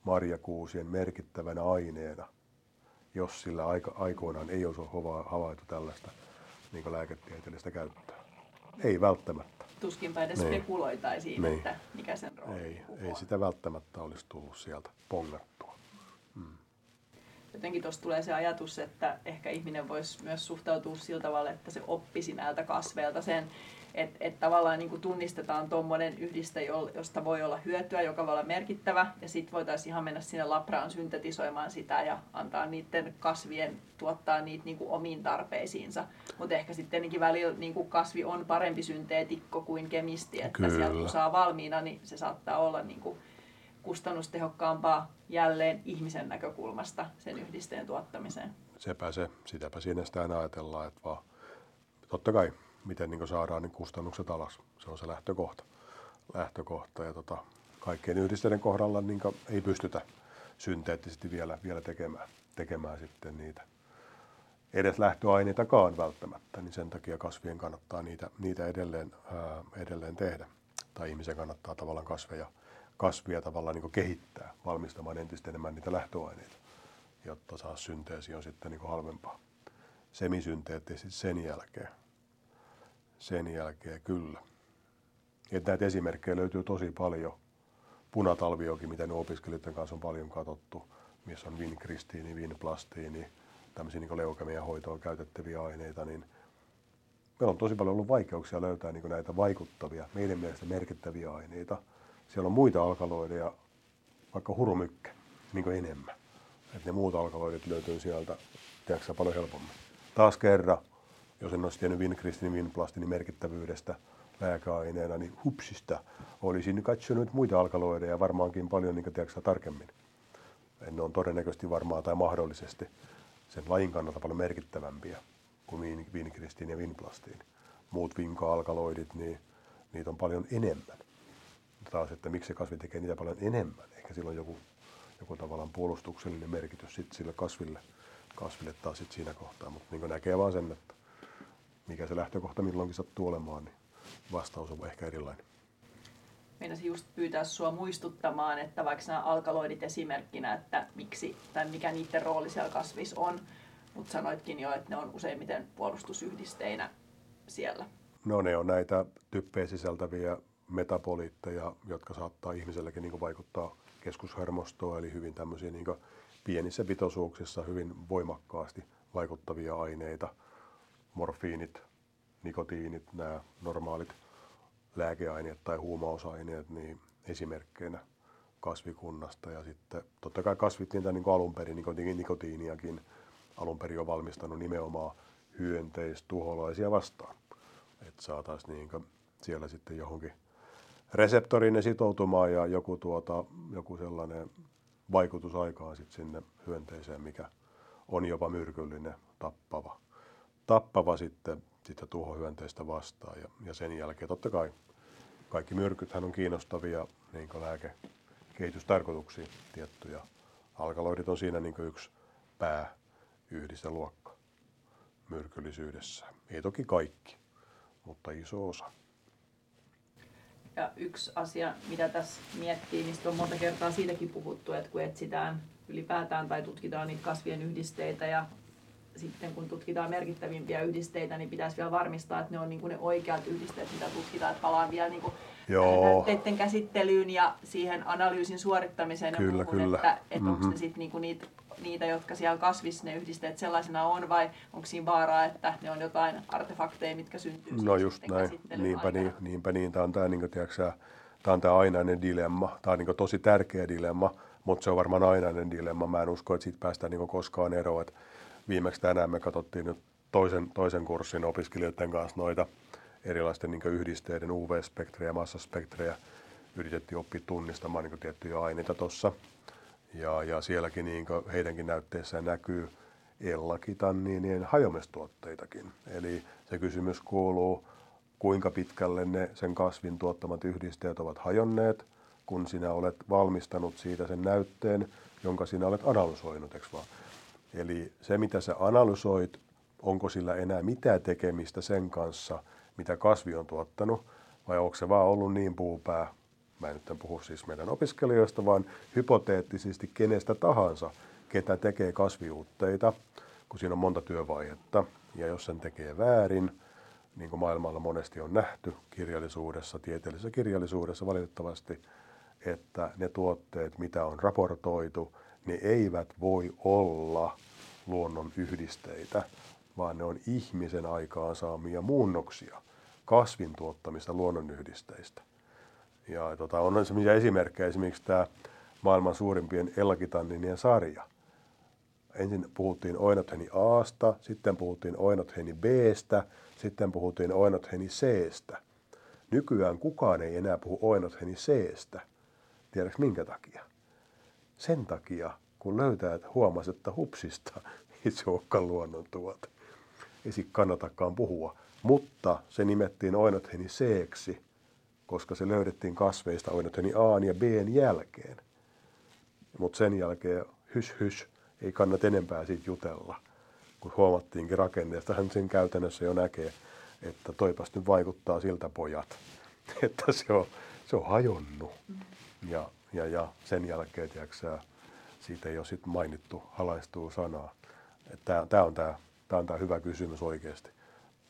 marjakuusien merkittävänä aineena, jos sillä aika, aikoinaan ei olisi havaittu tällaista niin lääketieteellistä käyttöä. Ei välttämättä. Tuskinpä edes niin. spekuloitaisiin, niin. että mikä sen rooli Ei, ei sitä välttämättä olisi tullut sieltä pongattua. Jotenkin tuossa tulee se ajatus, että ehkä ihminen voisi myös suhtautua sillä tavalla, että se oppisi näiltä kasveilta sen, että et tavallaan niin kuin tunnistetaan tuommoinen yhdiste, josta voi olla hyötyä, joka voi olla merkittävä, ja sitten voitaisiin ihan mennä sinne labraan syntetisoimaan sitä ja antaa niiden kasvien tuottaa niitä niin kuin omiin tarpeisiinsa. Mutta ehkä sitten välillä niin kuin kasvi on parempi synteetikko kuin kemisti, että Kyllä. sieltä kun saa valmiina, niin se saattaa olla niin kuin kustannustehokkaampaa jälleen ihmisen näkökulmasta sen yhdisteen tuottamiseen. Sepä se, sitäpä siinä sitä aina ajatellaan, että vaan totta kai miten niin saadaan niin kustannukset alas. Se on se lähtökohta. lähtökohta. Ja tota, kaikkien yhdisteiden kohdalla niin ei pystytä synteettisesti vielä, vielä tekemään, tekemään sitten niitä edes lähtöaineitakaan välttämättä, niin sen takia kasvien kannattaa niitä, niitä edelleen, ää, edelleen tehdä. Tai ihmisen kannattaa tavallaan kasveja, kasvia tavallaan niin kehittää, valmistamaan entistä enemmän niitä lähtöaineita, jotta saa synteesi on sitten niin halvempaa. Semisynteettisesti sen jälkeen sen jälkeen kyllä. Että näitä esimerkkejä löytyy tosi paljon. Punatalviokin, mitä ne opiskelijoiden kanssa on paljon katsottu, missä on vinkristiini, vinplastiini, tämmöisiä niin leukemian hoitoon käytettäviä aineita, niin meillä on tosi paljon ollut vaikeuksia löytää niin näitä vaikuttavia, meidän mielestä merkittäviä aineita. Siellä on muita alkaloideja, vaikka hurumykkä, niin enemmän. Että ne muut alkaloidit löytyy sieltä, tiedätkö paljon helpommin. Taas kerran, jos en olisi tiennyt Wincristin Winplastinin merkittävyydestä lääkeaineena, niin hupsista olisin katsonut muita alkaloideja ja varmaankin paljon niin tiedätkö, tarkemmin. Ne on todennäköisesti varmaan tai mahdollisesti sen lajin kannalta paljon merkittävämpiä kuin Wincristin ja Winplastin. Muut vinka-alkaloidit, niin niitä on paljon enemmän. Taas, että miksi se kasvi tekee niitä paljon enemmän. Ehkä sillä on joku, joku tavallaan puolustuksellinen merkitys sit sille kasville, kasville taas sit siinä kohtaa. Mutta niin näkee vaan sen, että mikä se lähtökohta milloinkin sattuu olemaan, niin vastaus on ehkä erilainen. Meinasin just pyytää sinua muistuttamaan, että vaikka nämä alkaloidit esimerkkinä, että miksi tai mikä niiden rooli siellä kasvissa on, mutta sanoitkin jo, että ne on useimmiten puolustusyhdisteinä siellä. No ne on näitä typpeä sisältäviä metaboliitteja, jotka saattaa ihmiselläkin niin vaikuttaa keskushermostoon, eli hyvin tämmöisiä niin pienissä pitoisuuksissa hyvin voimakkaasti vaikuttavia aineita – morfiinit, nikotiinit, nämä normaalit lääkeaineet tai huumausaineet, niin esimerkkeinä kasvikunnasta. Ja sitten totta kai kasvit niitä niin alun perin, niin nikotiiniakin alun perin on valmistanut nimenomaan hyönteistuholaisia vastaan. Että saataisiin niin siellä sitten johonkin reseptoriin ne sitoutumaan ja joku, tuota, joku sellainen vaikutus aikaan sitten sinne hyönteiseen, mikä on jopa myrkyllinen, tappava tappava sitten sitä tuhohyönteistä vastaan. Ja, ja sen jälkeen totta kai kaikki myrkythän on kiinnostavia niin lääkekehitystarkoituksia tiettyjä. Alkaloidit on siinä niin yksi pääyhdisteluokka myrkyllisyydessä. Ei toki kaikki, mutta iso osa. Ja yksi asia, mitä tässä miettii, niin on monta kertaa siitäkin puhuttu, että kun etsitään ylipäätään tai tutkitaan niitä kasvien yhdisteitä ja sitten kun tutkitaan merkittävimpiä yhdisteitä, niin pitäisi vielä varmistaa, että ne on niin kuin ne oikeat yhdisteet, mitä tutkitaan. Että palaan vielä niin kuin näytteiden käsittelyyn ja siihen analyysin suorittamiseen. Kyllä, puhun, kyllä. Että, että mm-hmm. onko ne sitten niin niitä, niitä, jotka siellä kasvissa ne yhdisteet sellaisena on, vai onko siinä vaaraa, että ne on jotain artefakteja, mitkä syntyy No just näin, niinpä niin, niinpä niin. Tämä on tämä, niin kuin, tiedätkö, tämä on tämä ainainen dilemma. Tämä on niin tosi tärkeä dilemma, mutta se on varmaan ainainen dilemma. Mä en usko, että siitä päästään niin koskaan eroon. Että viimeksi tänään me katsottiin nyt toisen, toisen kurssin opiskelijoiden kanssa noita erilaisten niin yhdisteiden UV-spektrejä, massaspektrejä. Yritettiin oppia tunnistamaan niin tiettyjä aineita tuossa. Ja, ja sielläkin niin heidänkin näytteissään näkyy ellakitanniinien hajomestuotteitakin. Eli se kysymys kuuluu, kuinka pitkälle ne sen kasvin tuottamat yhdisteet ovat hajonneet, kun sinä olet valmistanut siitä sen näytteen, jonka sinä olet analysoinut, eikö vaan? Eli se, mitä sä analysoit, onko sillä enää mitään tekemistä sen kanssa, mitä kasvi on tuottanut, vai onko se vaan ollut niin puupää, mä en nyt puhu siis meidän opiskelijoista, vaan hypoteettisesti kenestä tahansa, ketä tekee kasviuutteita, kun siinä on monta työvaihetta. Ja jos sen tekee väärin, niin kuin maailmalla monesti on nähty kirjallisuudessa, tieteellisessä kirjallisuudessa valitettavasti, että ne tuotteet, mitä on raportoitu, ne eivät voi olla luonnon yhdisteitä, vaan ne on ihmisen aikaansaamia muunnoksia kasvin tuottamista luonnonyhdisteistä. Ja tota, on sellaisia esimerkkejä, esimerkiksi tämä maailman suurimpien ellakitanninien sarja. Ensin puhuttiin oinotheni Aasta, sitten puhuttiin oinotheni Bstä, sitten puhuttiin oinotheni Cstä. Nykyään kukaan ei enää puhu oinotheni Cstä. Tiedätkö minkä takia? Sen takia, kun löytäjät huomasivat, että hupsista ei se olekaan luonnontuote. Ei kannatakaan puhua. Mutta se nimettiin oinotheni seeksi, koska se löydettiin kasveista oinotheni A ja B jälkeen. Mutta sen jälkeen hys hys, ei kannata enempää siitä jutella. Kun huomattiinkin rakenteesta, hän sen käytännössä jo näkee, että toipas nyt vaikuttaa siltä pojat, että se on, se on hajonnut. Ja, ja, ja sen jälkeen, tiedätkö, siitä ei ole sit mainittu halaistuu sanaa. Tämä on tämä on tämä hyvä kysymys oikeasti.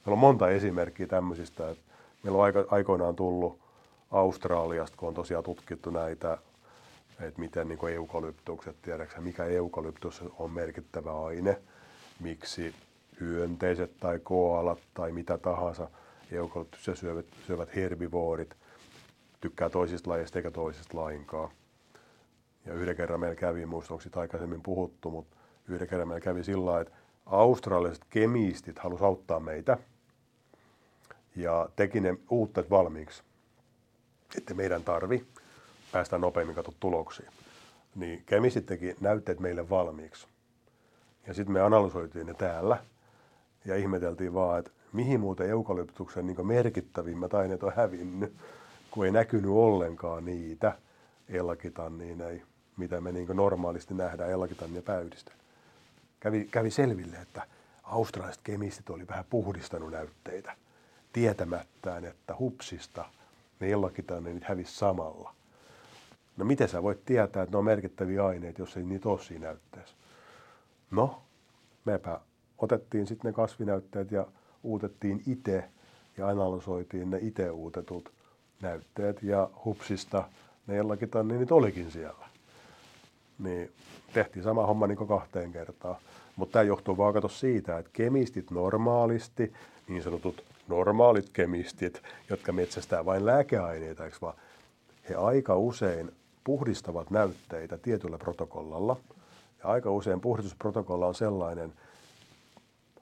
Meillä on monta esimerkkiä tämmöisistä. Että meillä on aika, aikoinaan tullut Australiasta, kun on tosiaan tutkittu näitä, että miten niin eukalyptukset, tiedätkö mikä eukalyptus on merkittävä aine, miksi hyönteiset tai koalat tai mitä tahansa eukalyptus syövät, syövät herbivoorit, tykkää toisista lajeista eikä toisista lainkaan. Ja yhden kerran meillä kävi, muista onko siitä aikaisemmin puhuttu, mutta yhden kerran meillä kävi sillä lailla, että australialaiset kemistit halusivat auttaa meitä ja teki ne uutteet valmiiksi, että meidän tarvi päästä nopeammin katso tuloksiin. Niin kemistit teki näytteet meille valmiiksi. Ja sitten me analysoitiin ne täällä ja ihmeteltiin vaan, että mihin muuten eukalyptuksen niin merkittävimmät aineet on hävinnyt, kun ei näkynyt ollenkaan niitä ellakitanniin, mitä me niin normaalisti nähdään ellakitannin pääydistä kävi, kävi selville, että australialaiset kemistit oli vähän puhdistanut näytteitä tietämättään, että hupsista ne illakitanneenit hävisi samalla. No miten sä voit tietää, että ne on merkittäviä aineita, jos ei niitä ole siinä näytteessä? No, mepä otettiin sitten ne kasvinäytteet ja uutettiin itse ja analysoitiin ne itse uutetut näytteet ja hupsista ne jollakin tanninit olikin siellä. Niin tehtiin sama homma niin kuin kahteen kertaan. Mutta tämä johtuu vaan siitä, että kemistit normaalisti, niin sanotut normaalit kemistit, jotka metsästää vain lääkeaineita, eikö vaan, he aika usein puhdistavat näytteitä tietyllä protokollalla. Ja aika usein puhdistusprotokolla on sellainen,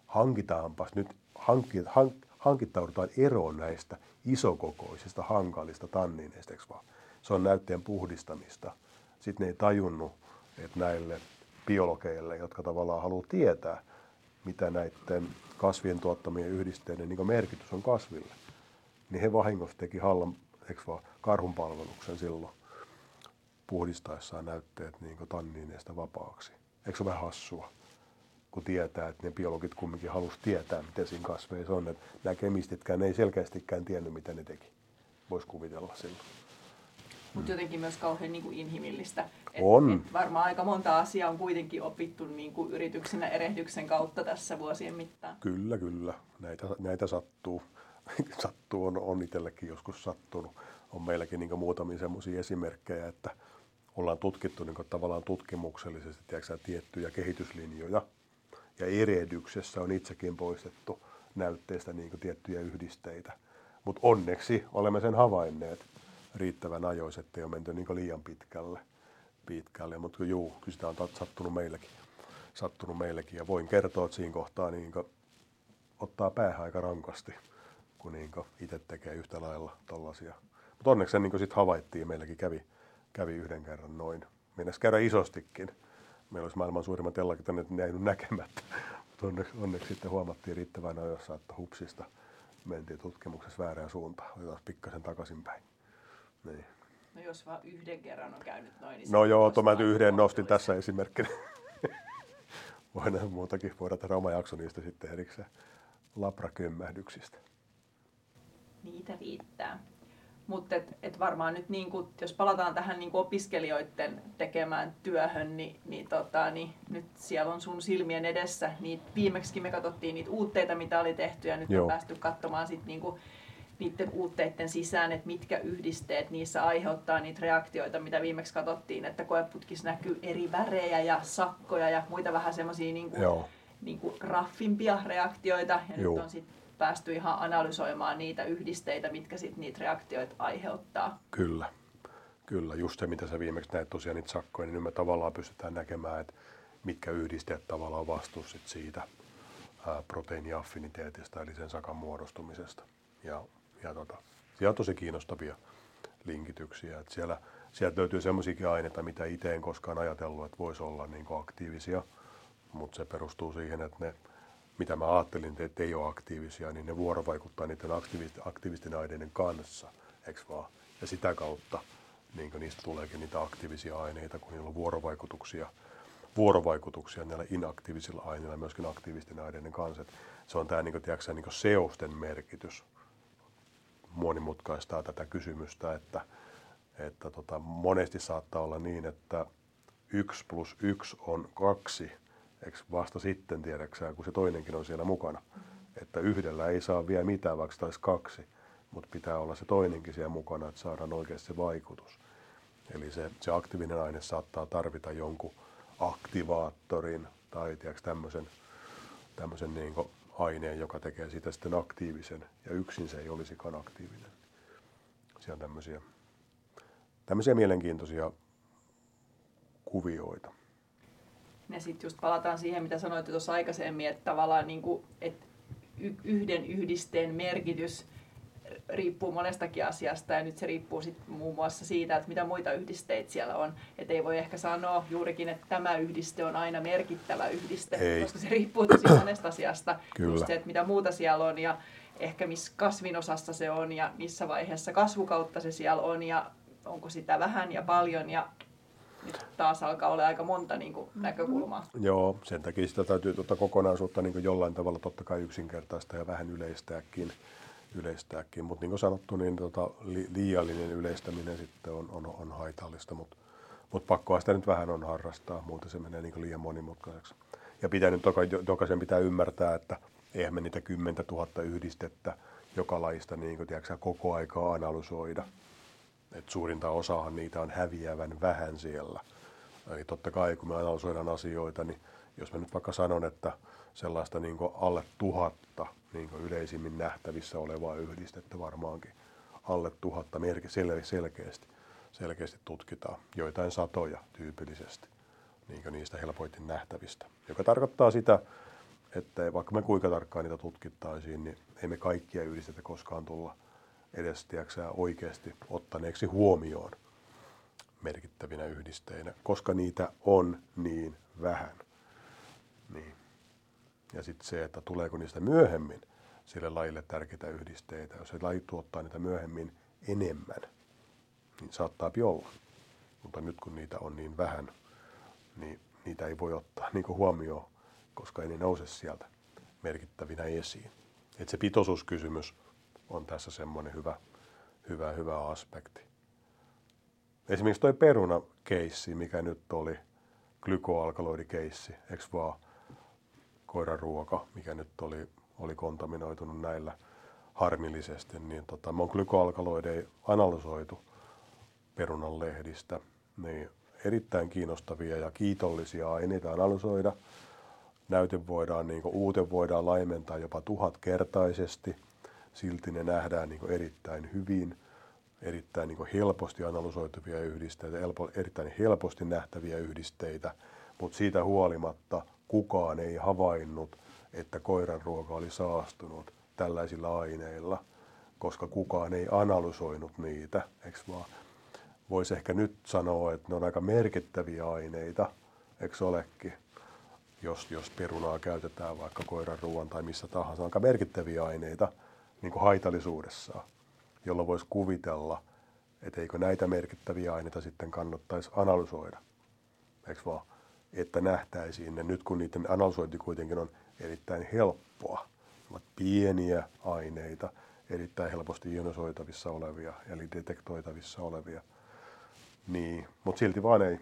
hankitaanpas nyt, hankki, hank, hankittaudutaan eroon näistä isokokoisista, hankalista tannineista, vaan? Se on näytteen puhdistamista. Sitten ne ei tajunnut, että näille biologeille, jotka tavallaan haluaa tietää, mitä näiden kasvien tuottamien yhdisteiden niin merkitys on kasville, niin he vahingossa teki Hallan, vaan, karhun palveluksen silloin puhdistaessaan näytteet niin tanniineista vapaaksi. Eikö se ole vähän hassua, kun tietää, että ne biologit kumminkin halusi tietää, miten siinä kasveissa on. Että nämä kemistitkään ei selkeästikään tiennyt, mitä ne teki. Voisi kuvitella silloin. Mutta jotenkin myös kauhean niin kuin inhimillistä. Et, on. Et varmaan aika monta asiaa on kuitenkin opittu niin kuin yrityksenä erehdyksen kautta tässä vuosien mittaan. Kyllä, kyllä. Näitä, näitä sattuu. sattuu on, on itsellekin joskus sattunut. On meilläkin niin muutamia sellaisia esimerkkejä, että ollaan tutkittu niin tavallaan tutkimuksellisesti tiedätkö, tiettyjä kehityslinjoja. Ja erehdyksessä on itsekin poistettu näytteistä niin tiettyjä yhdisteitä. Mutta onneksi olemme sen havainneet riittävän ajoissa, ettei ole menty niin liian pitkälle. pitkälle. Mutta juu, kyllä sitä on sattunut meillekin. sattunut meillekin. Ja voin kertoa, että siinä kohtaa niin ottaa päähän aika rankasti, kun niin itse tekee yhtä lailla tällaisia. Mutta onneksi se niin sitten havaittiin meilläkin kävi, kävi yhden kerran noin. Mennäisi käydä isostikin. Meillä olisi maailman suurimmat tellakit, ne ei näkemättä. Mutta onneksi, onneksi sitten huomattiin riittävän ajoissa, että hupsista mentiin tutkimuksessa väärään suuntaan. Otetaan pikkasen takaisinpäin. Niin. No jos vaan yhden kerran on käynyt noin, niin No joo, tuo mä yhden nostin tässä esimerkkinä. Voidaan muutakin, voidaan tehdä oma jakso niistä sitten erikseen labrakömmähdyksistä. Niitä riittää. Mutta et, et varmaan nyt, niin kun, jos palataan tähän niin opiskelijoiden tekemään työhön, niin, niin, tota, niin nyt siellä on sun silmien edessä. Niitä, viimeksi me katsottiin niitä uutteita, mitä oli tehty, ja nyt Joo. on päästy katsomaan sit, niin kun, niiden uutteiden sisään, että mitkä yhdisteet niissä aiheuttaa niitä reaktioita, mitä viimeksi katsottiin, että koeputkissa näkyy eri värejä ja sakkoja ja muita vähän semmoisia niin niin raffimpia reaktioita. Ja Joo. nyt on sitten päästy ihan analysoimaan niitä yhdisteitä, mitkä sitten niitä reaktioita aiheuttaa. Kyllä. Kyllä, just se mitä sä viimeksi näet tosiaan niitä sakkoja, niin nyt me tavallaan pystytään näkemään, että mitkä yhdisteet tavallaan on vastuus siitä proteiiniaffiniteetista, eli sen sakan muodostumisesta. Ja, ja tota, siellä on tosi kiinnostavia linkityksiä. Että siellä, sieltä löytyy semmoisiakin aineita, mitä itse en koskaan ajatellut, että voisi olla niin aktiivisia, mutta se perustuu siihen, että ne mitä mä ajattelin, että ei ole aktiivisia, niin ne vuorovaikuttaa niiden aktiivisten, aineiden kanssa, eikö vaan? Ja sitä kautta niin niistä tuleekin niitä aktiivisia aineita, kun niillä on vuorovaikutuksia, vuorovaikutuksia näillä inaktiivisilla aineilla myöskin aktiivisten aineiden kanssa. Et se on tämä niin tiedätkö, niin seosten merkitys. Monimutkaistaa tätä kysymystä, että, että tota, monesti saattaa olla niin, että 1 plus 1 on 2 eikö vasta sitten, tiedäksää, kun se toinenkin on siellä mukana. Että yhdellä ei saa vielä mitään, vaikka taisi kaksi, mutta pitää olla se toinenkin siellä mukana, että saadaan oikeasti se vaikutus. Eli se, se aktiivinen aine saattaa tarvita jonkun aktivaattorin tai tämmöisen, tämmöisen niin aineen, joka tekee siitä sitten aktiivisen, ja yksin se ei olisikaan aktiivinen. Siellä on tämmöisiä, tämmöisiä mielenkiintoisia kuvioita. Ja sitten just palataan siihen, mitä sanoit tuossa aikaisemmin, että tavallaan niin kuin, että yhden yhdisteen merkitys riippuu monestakin asiasta ja nyt se riippuu sit muun muassa siitä, että mitä muita yhdisteitä siellä on. Että ei voi ehkä sanoa juurikin, että tämä yhdiste on aina merkittävä yhdiste, ei. koska se riippuu tosi monesta asiasta. Kyllä. Just se, että mitä muuta siellä on ja ehkä missä kasvinosassa se on ja missä vaiheessa kasvukautta se siellä on ja onko sitä vähän ja paljon ja nyt taas alkaa olla aika monta niin kuin, näkökulmaa. Mm-hmm. Joo, sen takia sitä täytyy tuota kokonaisuutta niin jollain tavalla totta kai yksinkertaista ja vähän yleistääkin. Yleistääkin. Mutta niin kuin sanottu, niin tota, li, liiallinen yleistäminen sitten on, on, on haitallista, mutta mut pakkoa sitä nyt vähän on harrastaa, muuten se menee niin liian monimutkaiseksi. Ja pitää nyt jokaisen pitää ymmärtää, että eihän me niitä 10 000 yhdistettä joka laista niin kuin, tiedätkö, koko aikaa analysoida. Et suurinta osahan niitä on häviävän vähän siellä. Eli totta kai kun me analysoidaan asioita, niin jos mä nyt vaikka sanon, että sellaista niin alle tuhatta niin yleisimmin nähtävissä olevaa yhdistettä varmaankin alle tuhatta merki sel- selkeästi, selkeästi tutkitaan, joitain satoja tyypillisesti niin niistä helpoiten nähtävistä. Joka tarkoittaa sitä, että vaikka me kuinka tarkkaan niitä tutkittaisiin, niin ei me kaikkia yhdistetä koskaan tulla edes tiiäksä, oikeasti ottaneeksi huomioon merkittävinä yhdisteinä, koska niitä on niin vähän. Niin. Ja sitten se, että tuleeko niistä myöhemmin sille lajille tärkeitä yhdisteitä. Jos se laji tuottaa niitä myöhemmin enemmän, niin saattaa olla. Mutta nyt kun niitä on niin vähän, niin niitä ei voi ottaa niin huomioon, koska ei ne nouse sieltä merkittävinä esiin. Et se pitoisuuskysymys on tässä semmoinen hyvä, hyvä, hyvä aspekti. Esimerkiksi tuo peruna-keissi, mikä nyt oli, glykoalkaloidikeissi, eikö vaan koiran ruoka, mikä nyt oli, oli kontaminoitunut näillä harmillisesti, niin tota, me on glykoalkaloideja analysoitu perunan lehdistä, niin erittäin kiinnostavia ja kiitollisia aineita analysoida. Näyte voidaan, niin uute voidaan laimentaa jopa tuhatkertaisesti, silti ne nähdään niin erittäin hyvin, erittäin niin helposti analysoituvia yhdisteitä, erittäin helposti nähtäviä yhdisteitä, mutta siitä huolimatta kukaan ei havainnut, että koiran ruoka oli saastunut tällaisilla aineilla, koska kukaan ei analysoinut niitä? Voisi ehkä nyt sanoa, että ne on aika merkittäviä aineita, eikö olekin? Jos, jos perunaa käytetään vaikka koiran ruoan tai missä tahansa, aika merkittäviä aineita niin kuin haitallisuudessaan, jolloin voisi kuvitella, että eikö näitä merkittäviä aineita sitten kannattaisi analysoida, eikö vaan? Että nähtäisiin ne nyt, kun niiden analysointi kuitenkin on erittäin helppoa, ovat pieniä aineita, erittäin helposti ionisoitavissa olevia, eli detektoitavissa olevia. Niin, mutta silti vaan ei.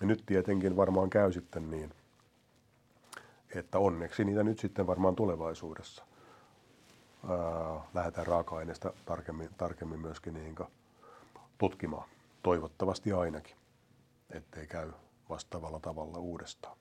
Ja nyt tietenkin varmaan käy sitten niin, että onneksi niitä nyt sitten varmaan tulevaisuudessa ää, lähdetään raaka-aineista tarkemmin, tarkemmin myöskin niin tutkimaan. Toivottavasti ainakin, ettei käy vastaavalla tavalla uudestaan.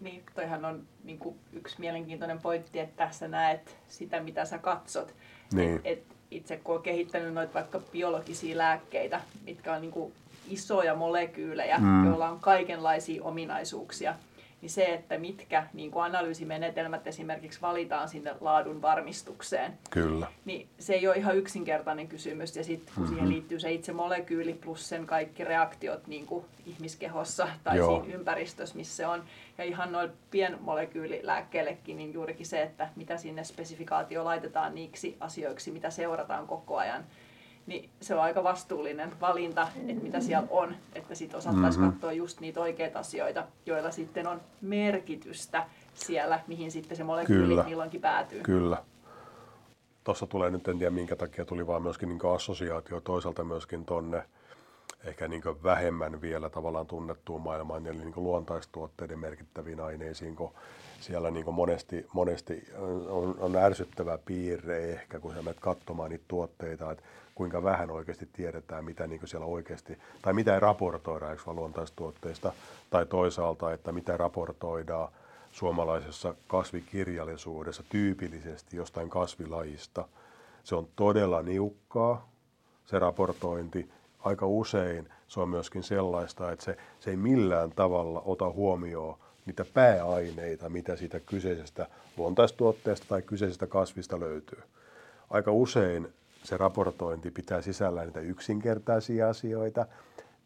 Niin, toihan on niin kuin yksi mielenkiintoinen pointti, että tässä näet sitä, mitä sä katsot. Niin. Et, et itse kun on kehittänyt noita vaikka biologisia lääkkeitä, mitkä on niin kuin isoja molekyylejä, mm. joilla on kaikenlaisia ominaisuuksia – niin se, että mitkä niin kuin analyysimenetelmät esimerkiksi valitaan sinne laadun varmistukseen, Kyllä. niin se ei ole ihan yksinkertainen kysymys. Ja sitten kun mm-hmm. siihen liittyy se itse molekyyli plus sen kaikki reaktiot niin kuin ihmiskehossa tai Joo. siinä ympäristössä, missä se on. Ja ihan noin pienmolekyylilääkkeellekin, niin juurikin se, että mitä sinne spesifikaatio laitetaan niiksi asioiksi, mitä seurataan koko ajan niin se on aika vastuullinen valinta, että mitä siellä on, että sitten osattaisiin mm-hmm. katsoa just niitä oikeita asioita, joilla sitten on merkitystä siellä, mihin sitten se molekyyli Kyllä. milloinkin päätyy. Kyllä. Tuossa tulee nyt, en tiedä minkä takia tuli vaan myöskin niin assosiaatio toisaalta myöskin tonne ehkä niin vähemmän vielä tavallaan tunnettuun maailmaan, eli niin luontaistuotteiden merkittäviin aineisiin, kun siellä niin monesti, monesti on, on ärsyttävä piirre ehkä, kun sä menet katsomaan niitä tuotteita, että kuinka vähän oikeasti tiedetään, mitä niin siellä oikeasti, tai mitä ei raportoida eikö luontaistuotteista, tai toisaalta, että mitä raportoidaan suomalaisessa kasvikirjallisuudessa tyypillisesti jostain kasvilajista. Se on todella niukkaa, se raportointi. Aika usein se on myöskin sellaista, että se, se ei millään tavalla ota huomioon niitä pääaineita, mitä siitä kyseisestä luontaistuotteesta tai kyseisestä kasvista löytyy. Aika usein se raportointi pitää sisällä niitä yksinkertaisia asioita.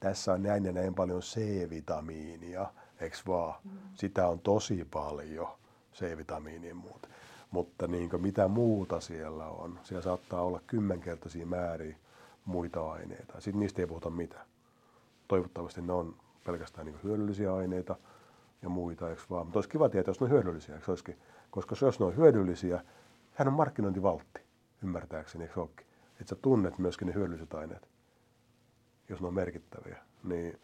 Tässä on näin ja näin paljon C-vitamiinia, eikö vaan? Mm. Sitä on tosi paljon, C-vitamiinia muuta. Mutta niin mitä muuta siellä on? Siellä saattaa olla kymmenkertaisia määriä muita aineita. Sitten niistä ei puhuta mitään. Toivottavasti ne on pelkästään niin hyödyllisiä aineita ja muita, eikö vaan? Mutta olisi kiva tietää, jos ne on hyödyllisiä, eikö olisikin? Koska jos ne on hyödyllisiä, hän on markkinointivaltti ymmärtääkseni, olekin? Että sä tunnet myöskin ne hyödylliset aineet, jos ne on merkittäviä. Niin,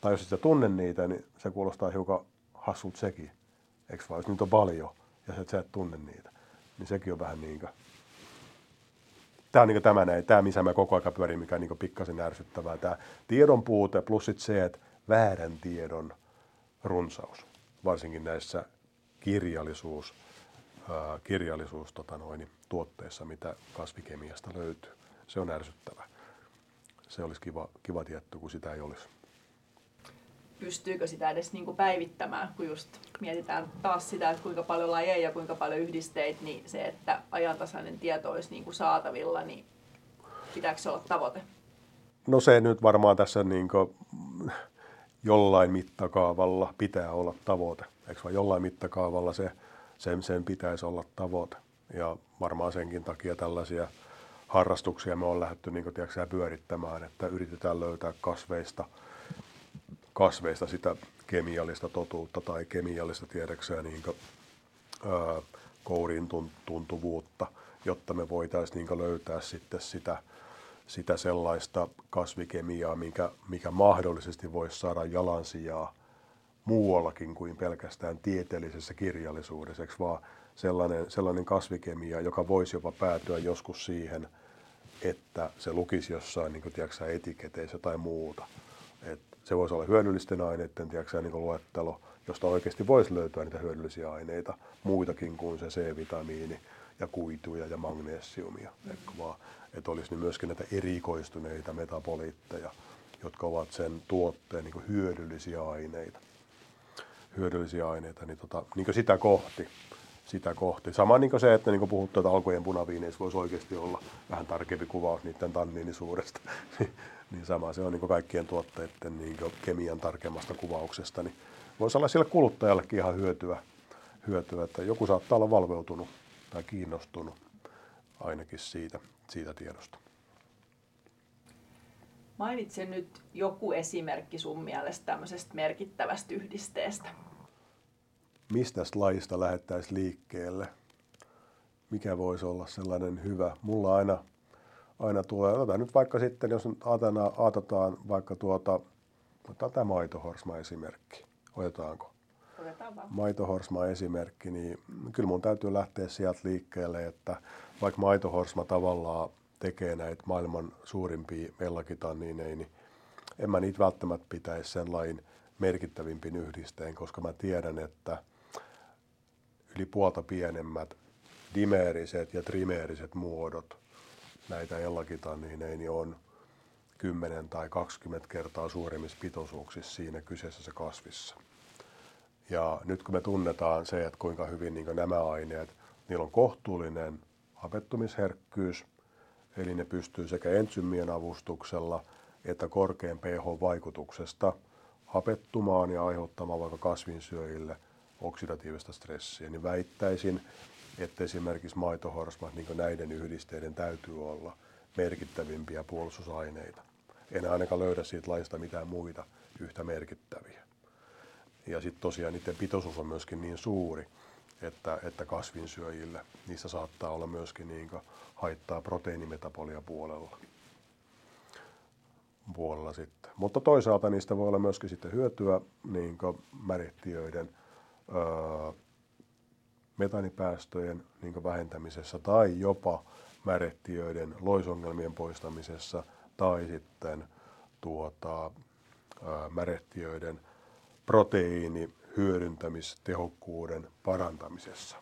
tai jos et sä tunne niitä, niin se kuulostaa hiukan hassut sekin. Eikö vaan, jos niitä on paljon ja sä et, sä et tunne niitä, niin sekin on vähän niin kuin... Tämä on niin tämä näin, tämä missä mä koko ajan pyörin, mikä on niin pikkasen ärsyttävää. Tämä tiedon puute plus sit se, että väärän tiedon runsaus, varsinkin näissä kirjallisuus, kirjallisuus tota noin, tuotteissa, mitä kasvikemiasta löytyy. Se on ärsyttävä. Se olisi kiva, kiva tietty, kun sitä ei olisi. Pystyykö sitä edes niin kuin päivittämään, kun just mietitään taas sitä, että kuinka paljon lajeja ja kuinka paljon yhdisteitä, niin se, että ajantasainen tieto olisi niin kuin saatavilla, niin pitääkö se olla tavoite? No se nyt varmaan tässä niin kuin jollain mittakaavalla pitää olla tavoite. Eikö vaan jollain mittakaavalla se sen, sen pitäisi olla tavoite. Ja varmaan senkin takia tällaisia harrastuksia me on lähdetty niin tiedätkö, pyörittämään, että yritetään löytää kasveista, kasveista sitä kemiallista totuutta tai kemiallista tiedäkseen niin kouriin tuntuvuutta, jotta me voitaisiin niin löytää sitten sitä, sitä sellaista kasvikemiaa, mikä, mikä mahdollisesti voisi saada jalansijaa muuallakin kuin pelkästään tieteellisessä kirjallisuudessa, vaan sellainen, sellainen kasvikemia, joka voisi jopa päätyä joskus siihen, että se lukisi jossain niin kuin, tiedätkö, etiketeissä tai muuta. Et se voisi olla hyödyllisten aineiden tiedätkö, niin luettelo, josta oikeasti voisi löytyä niitä hyödyllisiä aineita, muitakin kuin se C-vitamiini ja kuituja ja magnesiumia. Vaan, että olisi niin myöskin näitä erikoistuneita metaboliitteja, jotka ovat sen tuotteen niin hyödyllisiä aineita. Hyödyllisiä aineita, niin, tota, niin sitä kohti sitä kohti. Sama niin se, että niin puhuttu, että alkojen punaviineissa voisi oikeasti olla vähän tarkempi kuvaus niiden tanniinisuudesta. niin sama se on niin kaikkien tuotteiden niin kemian tarkemmasta kuvauksesta. Niin voisi olla sille kuluttajallekin ihan hyötyä, hyötyä, että joku saattaa olla valveutunut tai kiinnostunut ainakin siitä, siitä tiedosta. Mainitse nyt joku esimerkki sun mielestä tämmöisestä merkittävästä yhdisteestä mistä lajista lähettäisiin liikkeelle, mikä voisi olla sellainen hyvä. Mulla aina, aina tulee, otetaan nyt vaikka sitten, jos nyt aatataan vaikka tuota, otetaan tämä maitohorsma esimerkki, otetaanko? Otetaan vaan. Maitohorsma esimerkki, niin kyllä mun täytyy lähteä sieltä liikkeelle, että vaikka maitohorsma tavallaan tekee näitä maailman suurimpia mellakitanniineja, niin en mä niitä välttämättä pitäisi sen lain merkittävimpin yhdisteen, koska mä tiedän, että – yli puolta pienemmät dimeeriset ja trimeeriset muodot, näitä ellakitanniineja, niin on 10 tai 20 kertaa suuremmissa pitoisuuksissa siinä kyseisessä kasvissa. Ja nyt kun me tunnetaan se, että kuinka hyvin niin nämä aineet, niillä on kohtuullinen hapettumisherkkyys, eli ne pystyy sekä entsymmien avustuksella että korkean pH-vaikutuksesta hapettumaan ja aiheuttamaan vaikka kasvinsyöjille – oksidatiivista stressiä, niin väittäisin, että esimerkiksi maitohorsmat, niin näiden yhdisteiden täytyy olla merkittävimpiä puolustusaineita. En ainakaan löydä siitä laista mitään muita yhtä merkittäviä. Ja sitten tosiaan niiden pitoisuus on myöskin niin suuri, että, että kasvinsyöjille niissä saattaa olla myöskin niin haittaa proteiinimetabolia puolella. puolella sitten. Mutta toisaalta niistä voi olla myöskin sitten hyötyä niin märehtiöiden metanipäästöjen niin vähentämisessä tai jopa märettiöiden loisongelmien poistamisessa tai sitten tuota, märettiöiden proteiini hyödyntämistehokkuuden parantamisessa,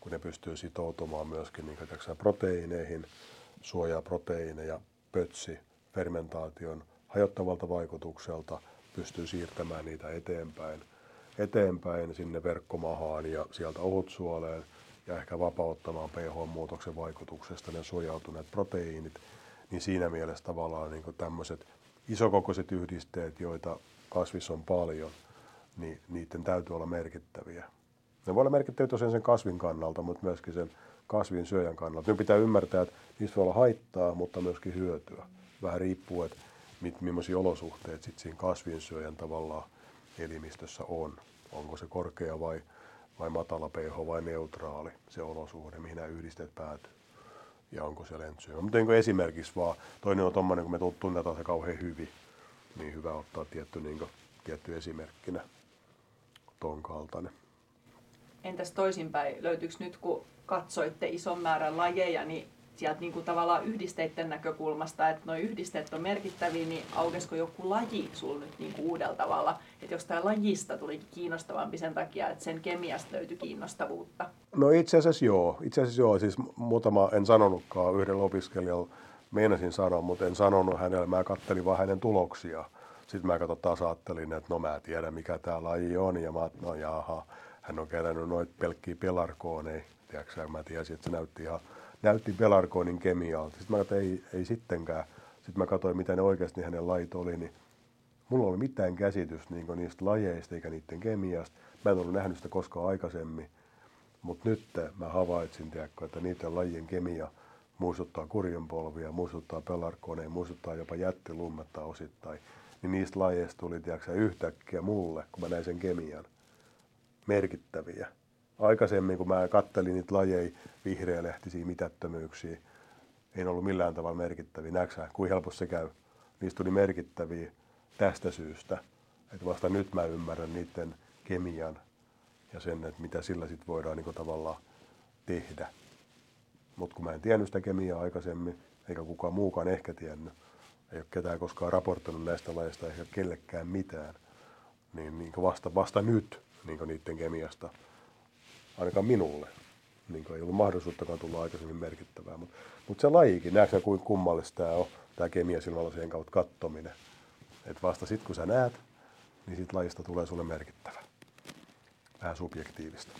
kun ne pystyy sitoutumaan myöskin niin proteiineihin, suojaa proteiineja, pötsi, fermentaation hajottavalta vaikutukselta, pystyy siirtämään niitä eteenpäin – eteenpäin sinne verkkomahaan ja sieltä ohutsuoleen ja ehkä vapauttamaan pH-muutoksen vaikutuksesta ne suojautuneet proteiinit, niin siinä mielessä tavallaan niin tämmöiset isokokoiset yhdisteet, joita kasvissa on paljon, niin niiden täytyy olla merkittäviä. Ne voi olla merkittäviä tosiaan sen kasvin kannalta, mutta myöskin sen kasvin syöjän kannalta. Nyt pitää ymmärtää, että niistä voi olla haittaa, mutta myöskin hyötyä. Vähän riippuu, että millaisia olosuhteet sitten siinä kasvin syöjän tavallaan elimistössä on. Onko se korkea vai, vai matala pH vai neutraali se olosuhde, mihin nämä yhdisteet päätyy. Ja onko se lentsyömä. Mutta niin esimerkiksi vaan, toinen on tuommoinen, kun me tunnetaan se kauhean hyvin, niin hyvä ottaa tietty, niin kuin, tietty esimerkkinä ton kaltainen. Entäs toisinpäin, löytyykö nyt kun katsoitte ison määrän lajeja, niin sieltä niin kuin tavallaan yhdisteiden näkökulmasta, että nuo yhdisteet on merkittäviä, niin aukesiko joku laji sul nyt niin kuin uudella tavalla? Että jos tämä lajista tuli kiinnostavampi sen takia, että sen kemiasta löytyi kiinnostavuutta? No itse asiassa joo. Itse asiassa joo. Siis muutama, en sanonutkaan yhden opiskelijan, meinasin sanoa, mutta en sanonut hänelle. Mä kattelin vaan hänen tuloksia. Sitten mä katsoin taas ajattelin, että no mä tiedän mikä tämä laji on. Ja mä no jaha, hän on kerännyt noita pelkkiä pelarkooneja. Tiedätkö, mä tiesin, että se näytti ihan näytti pelarkoinin kemialta. Sitten mä katsoin, ei, ei sittenkään. Sitten mä katsoin, mitä ne oikeasti hänen lait oli, niin mulla oli mitään käsitys niin niistä lajeista eikä niiden kemiasta. Mä en ollut nähnyt sitä koskaan aikaisemmin. Mutta nyt mä havaitsin, tiedätkö, että niiden lajien kemia muistuttaa kurjenpolvia, muistuttaa pelarkoneen, muistuttaa jopa jättilummetta osittain. Niin niistä lajeista tuli tiedätkö, yhtäkkiä mulle, kun mä näin sen kemian, merkittäviä. Aikaisemmin, kun mä kattelin niitä lajeja, vihreälehtisiä mitättömyyksiä, ei ollut millään tavalla merkittäviä. Näetkö kuin helposti se käy? Niistä tuli merkittäviä tästä syystä. Että vasta nyt mä ymmärrän niiden kemian ja sen, että mitä sillä sitten voidaan niin tavallaan tehdä. Mutta kun mä en tiennyt sitä kemiaa aikaisemmin, eikä kukaan muukaan ehkä tiennyt, ei ole ketään koskaan raportoinut näistä lajeista eikä kellekään mitään, niin, niin vasta, vasta nyt niin niiden kemiasta, ainakaan minulle, niin ei ollut mahdollisuuttakaan tulla aikaisemmin merkittävää. Mutta mut se lajikin, näetkö kuin kummallista tämä on, tämä kemia silmälasien kautta kattominen. Että vasta sitten kun sä näet, niin siitä lajista tulee sulle merkittävä. Vähän subjektiivista.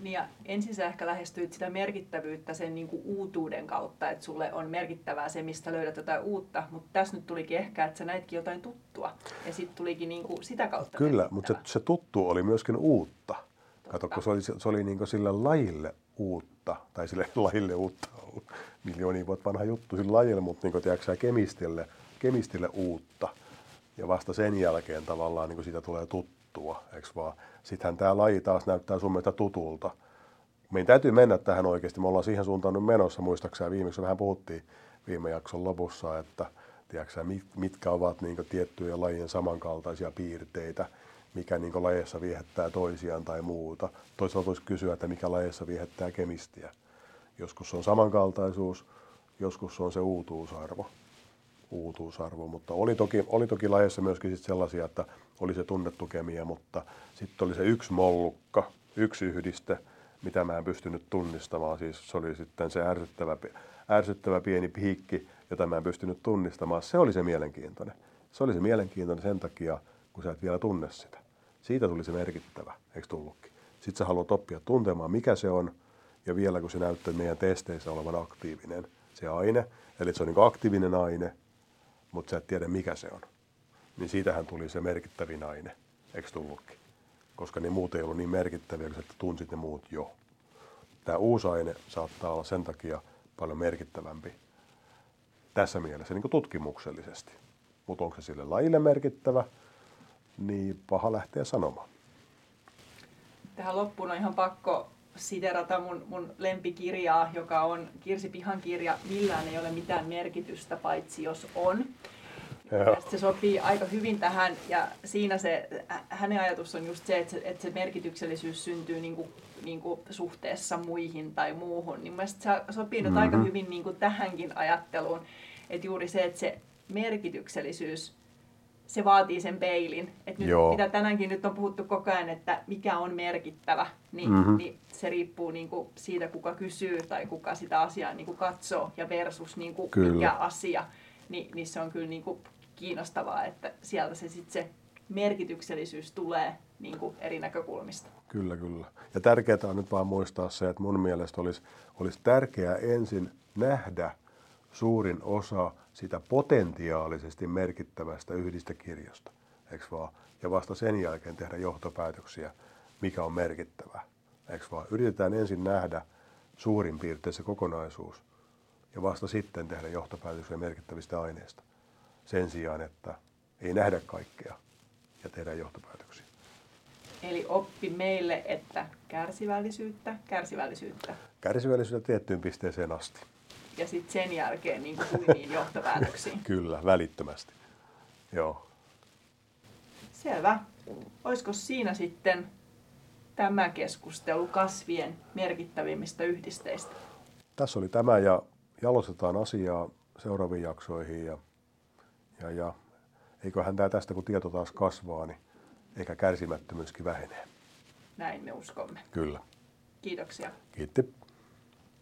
Niin ja ensin sä ehkä lähestyit sitä merkittävyyttä sen niin kuin uutuuden kautta, että sulle on merkittävää se, mistä löydät jotain uutta, mutta tässä nyt tulikin ehkä, että sä näitkin jotain tuttua ja sitten tulikin niin kuin sitä kautta Kyllä, mutta se, se tuttu oli myöskin uutta. Kato, kun se oli, se oli niin sille lajille uutta, tai sille lajille uutta, miljoonia vuotta vanha juttu sille lajille, mutta niin tiedätkö, kemistille, kemistille uutta. Ja vasta sen jälkeen tavallaan niin siitä tulee tuttua, eikö vaan? Sittenhän tämä laji taas näyttää sun mielestä tutulta. Meidän täytyy mennä tähän oikeasti. Me ollaan siihen suuntaan nyt menossa, muistaakseni viimeksi vähän puhuttiin viime jakson lopussa, että tiedätkö, mitkä ovat niin tiettyjä lajien samankaltaisia piirteitä, mikä niin lajeissa viehättää toisiaan tai muuta. Toisaalta voisi kysyä, että mikä lajeissa viehättää kemistiä. Joskus on samankaltaisuus, joskus on se uutuusarvo. Uutuusarvo. Mutta oli toki, oli toki lajeissa myöskin sit sellaisia, että oli se tunnettu kemia, mutta sitten oli se yksi mollukka, yksi yhdiste, mitä mä en pystynyt tunnistamaan. Siis se oli sitten se ärsyttävä, ärsyttävä pieni piikki, jota mä en pystynyt tunnistamaan. Se oli se mielenkiintoinen. Se oli se mielenkiintoinen sen takia, kun sä et vielä tunne sitä. Siitä tuli se merkittävä, eikö tullutkin? Sitten sä haluat oppia tuntemaan, mikä se on, ja vielä kun se näyttää meidän testeissä olevan aktiivinen, se aine, eli se on niin aktiivinen aine, mutta sä et tiedä, mikä se on. Niin siitähän tuli se merkittävin aine, eikö tullutkin? Koska ne muut ei ollut niin merkittäviä, että tunsit ne muut jo. Tämä uusi aine saattaa olla sen takia paljon merkittävämpi tässä mielessä niin tutkimuksellisesti. Mutta onko se sille lajille merkittävä, niin paha lähteä sanomaan. Tähän loppuun on ihan pakko siterata mun, mun lempikirjaa, joka on Kirsi Pihan kirja Millään ei ole mitään merkitystä, paitsi jos on. Se sopii aika hyvin tähän ja siinä se, hänen ajatus on just se, että se, että se merkityksellisyys syntyy niin kuin, niin kuin suhteessa muihin tai muuhun. Niin mielestäni se sopii nyt mm-hmm. aika hyvin niin kuin tähänkin ajatteluun, että juuri se, että se merkityksellisyys se vaatii sen peilin. Et nyt, mitä tänäänkin nyt on puhuttu koko ajan, että mikä on merkittävä, niin, mm-hmm. niin se riippuu niin kuin siitä, kuka kysyy tai kuka sitä asiaa niin kuin katsoo ja versus niin kuin mikä asia. Ni, niin se on kyllä niin kuin kiinnostavaa, että sieltä se, sit se merkityksellisyys tulee niin kuin eri näkökulmista. Kyllä, kyllä. Ja tärkeää on nyt vaan muistaa se, että mun mielestä olisi, olisi tärkeää ensin nähdä suurin osa sitä potentiaalisesti merkittävästä yhdistä kirjasta, eikö vaan? Ja vasta sen jälkeen tehdä johtopäätöksiä, mikä on merkittävää, eikö vaan? Yritetään ensin nähdä suurin piirtein se kokonaisuus ja vasta sitten tehdä johtopäätöksiä merkittävistä aineista. Sen sijaan, että ei nähdä kaikkea ja tehdä johtopäätöksiä. Eli oppi meille, että kärsivällisyyttä, kärsivällisyyttä. Kärsivällisyyttä tiettyyn pisteeseen asti ja sitten sen jälkeen niin kuin johtopäätöksiin. Kyllä, välittömästi. Joo. Selvä. Olisiko siinä sitten tämä keskustelu kasvien merkittävimmistä yhdisteistä? Tässä oli tämä ja jalostetaan asiaa seuraaviin jaksoihin ja, ja, ja eiköhän tämä tästä kun tieto taas kasvaa, niin eikä kärsimättömyyskin vähenee. Näin me uskomme. Kyllä. Kiitoksia. Kiitti.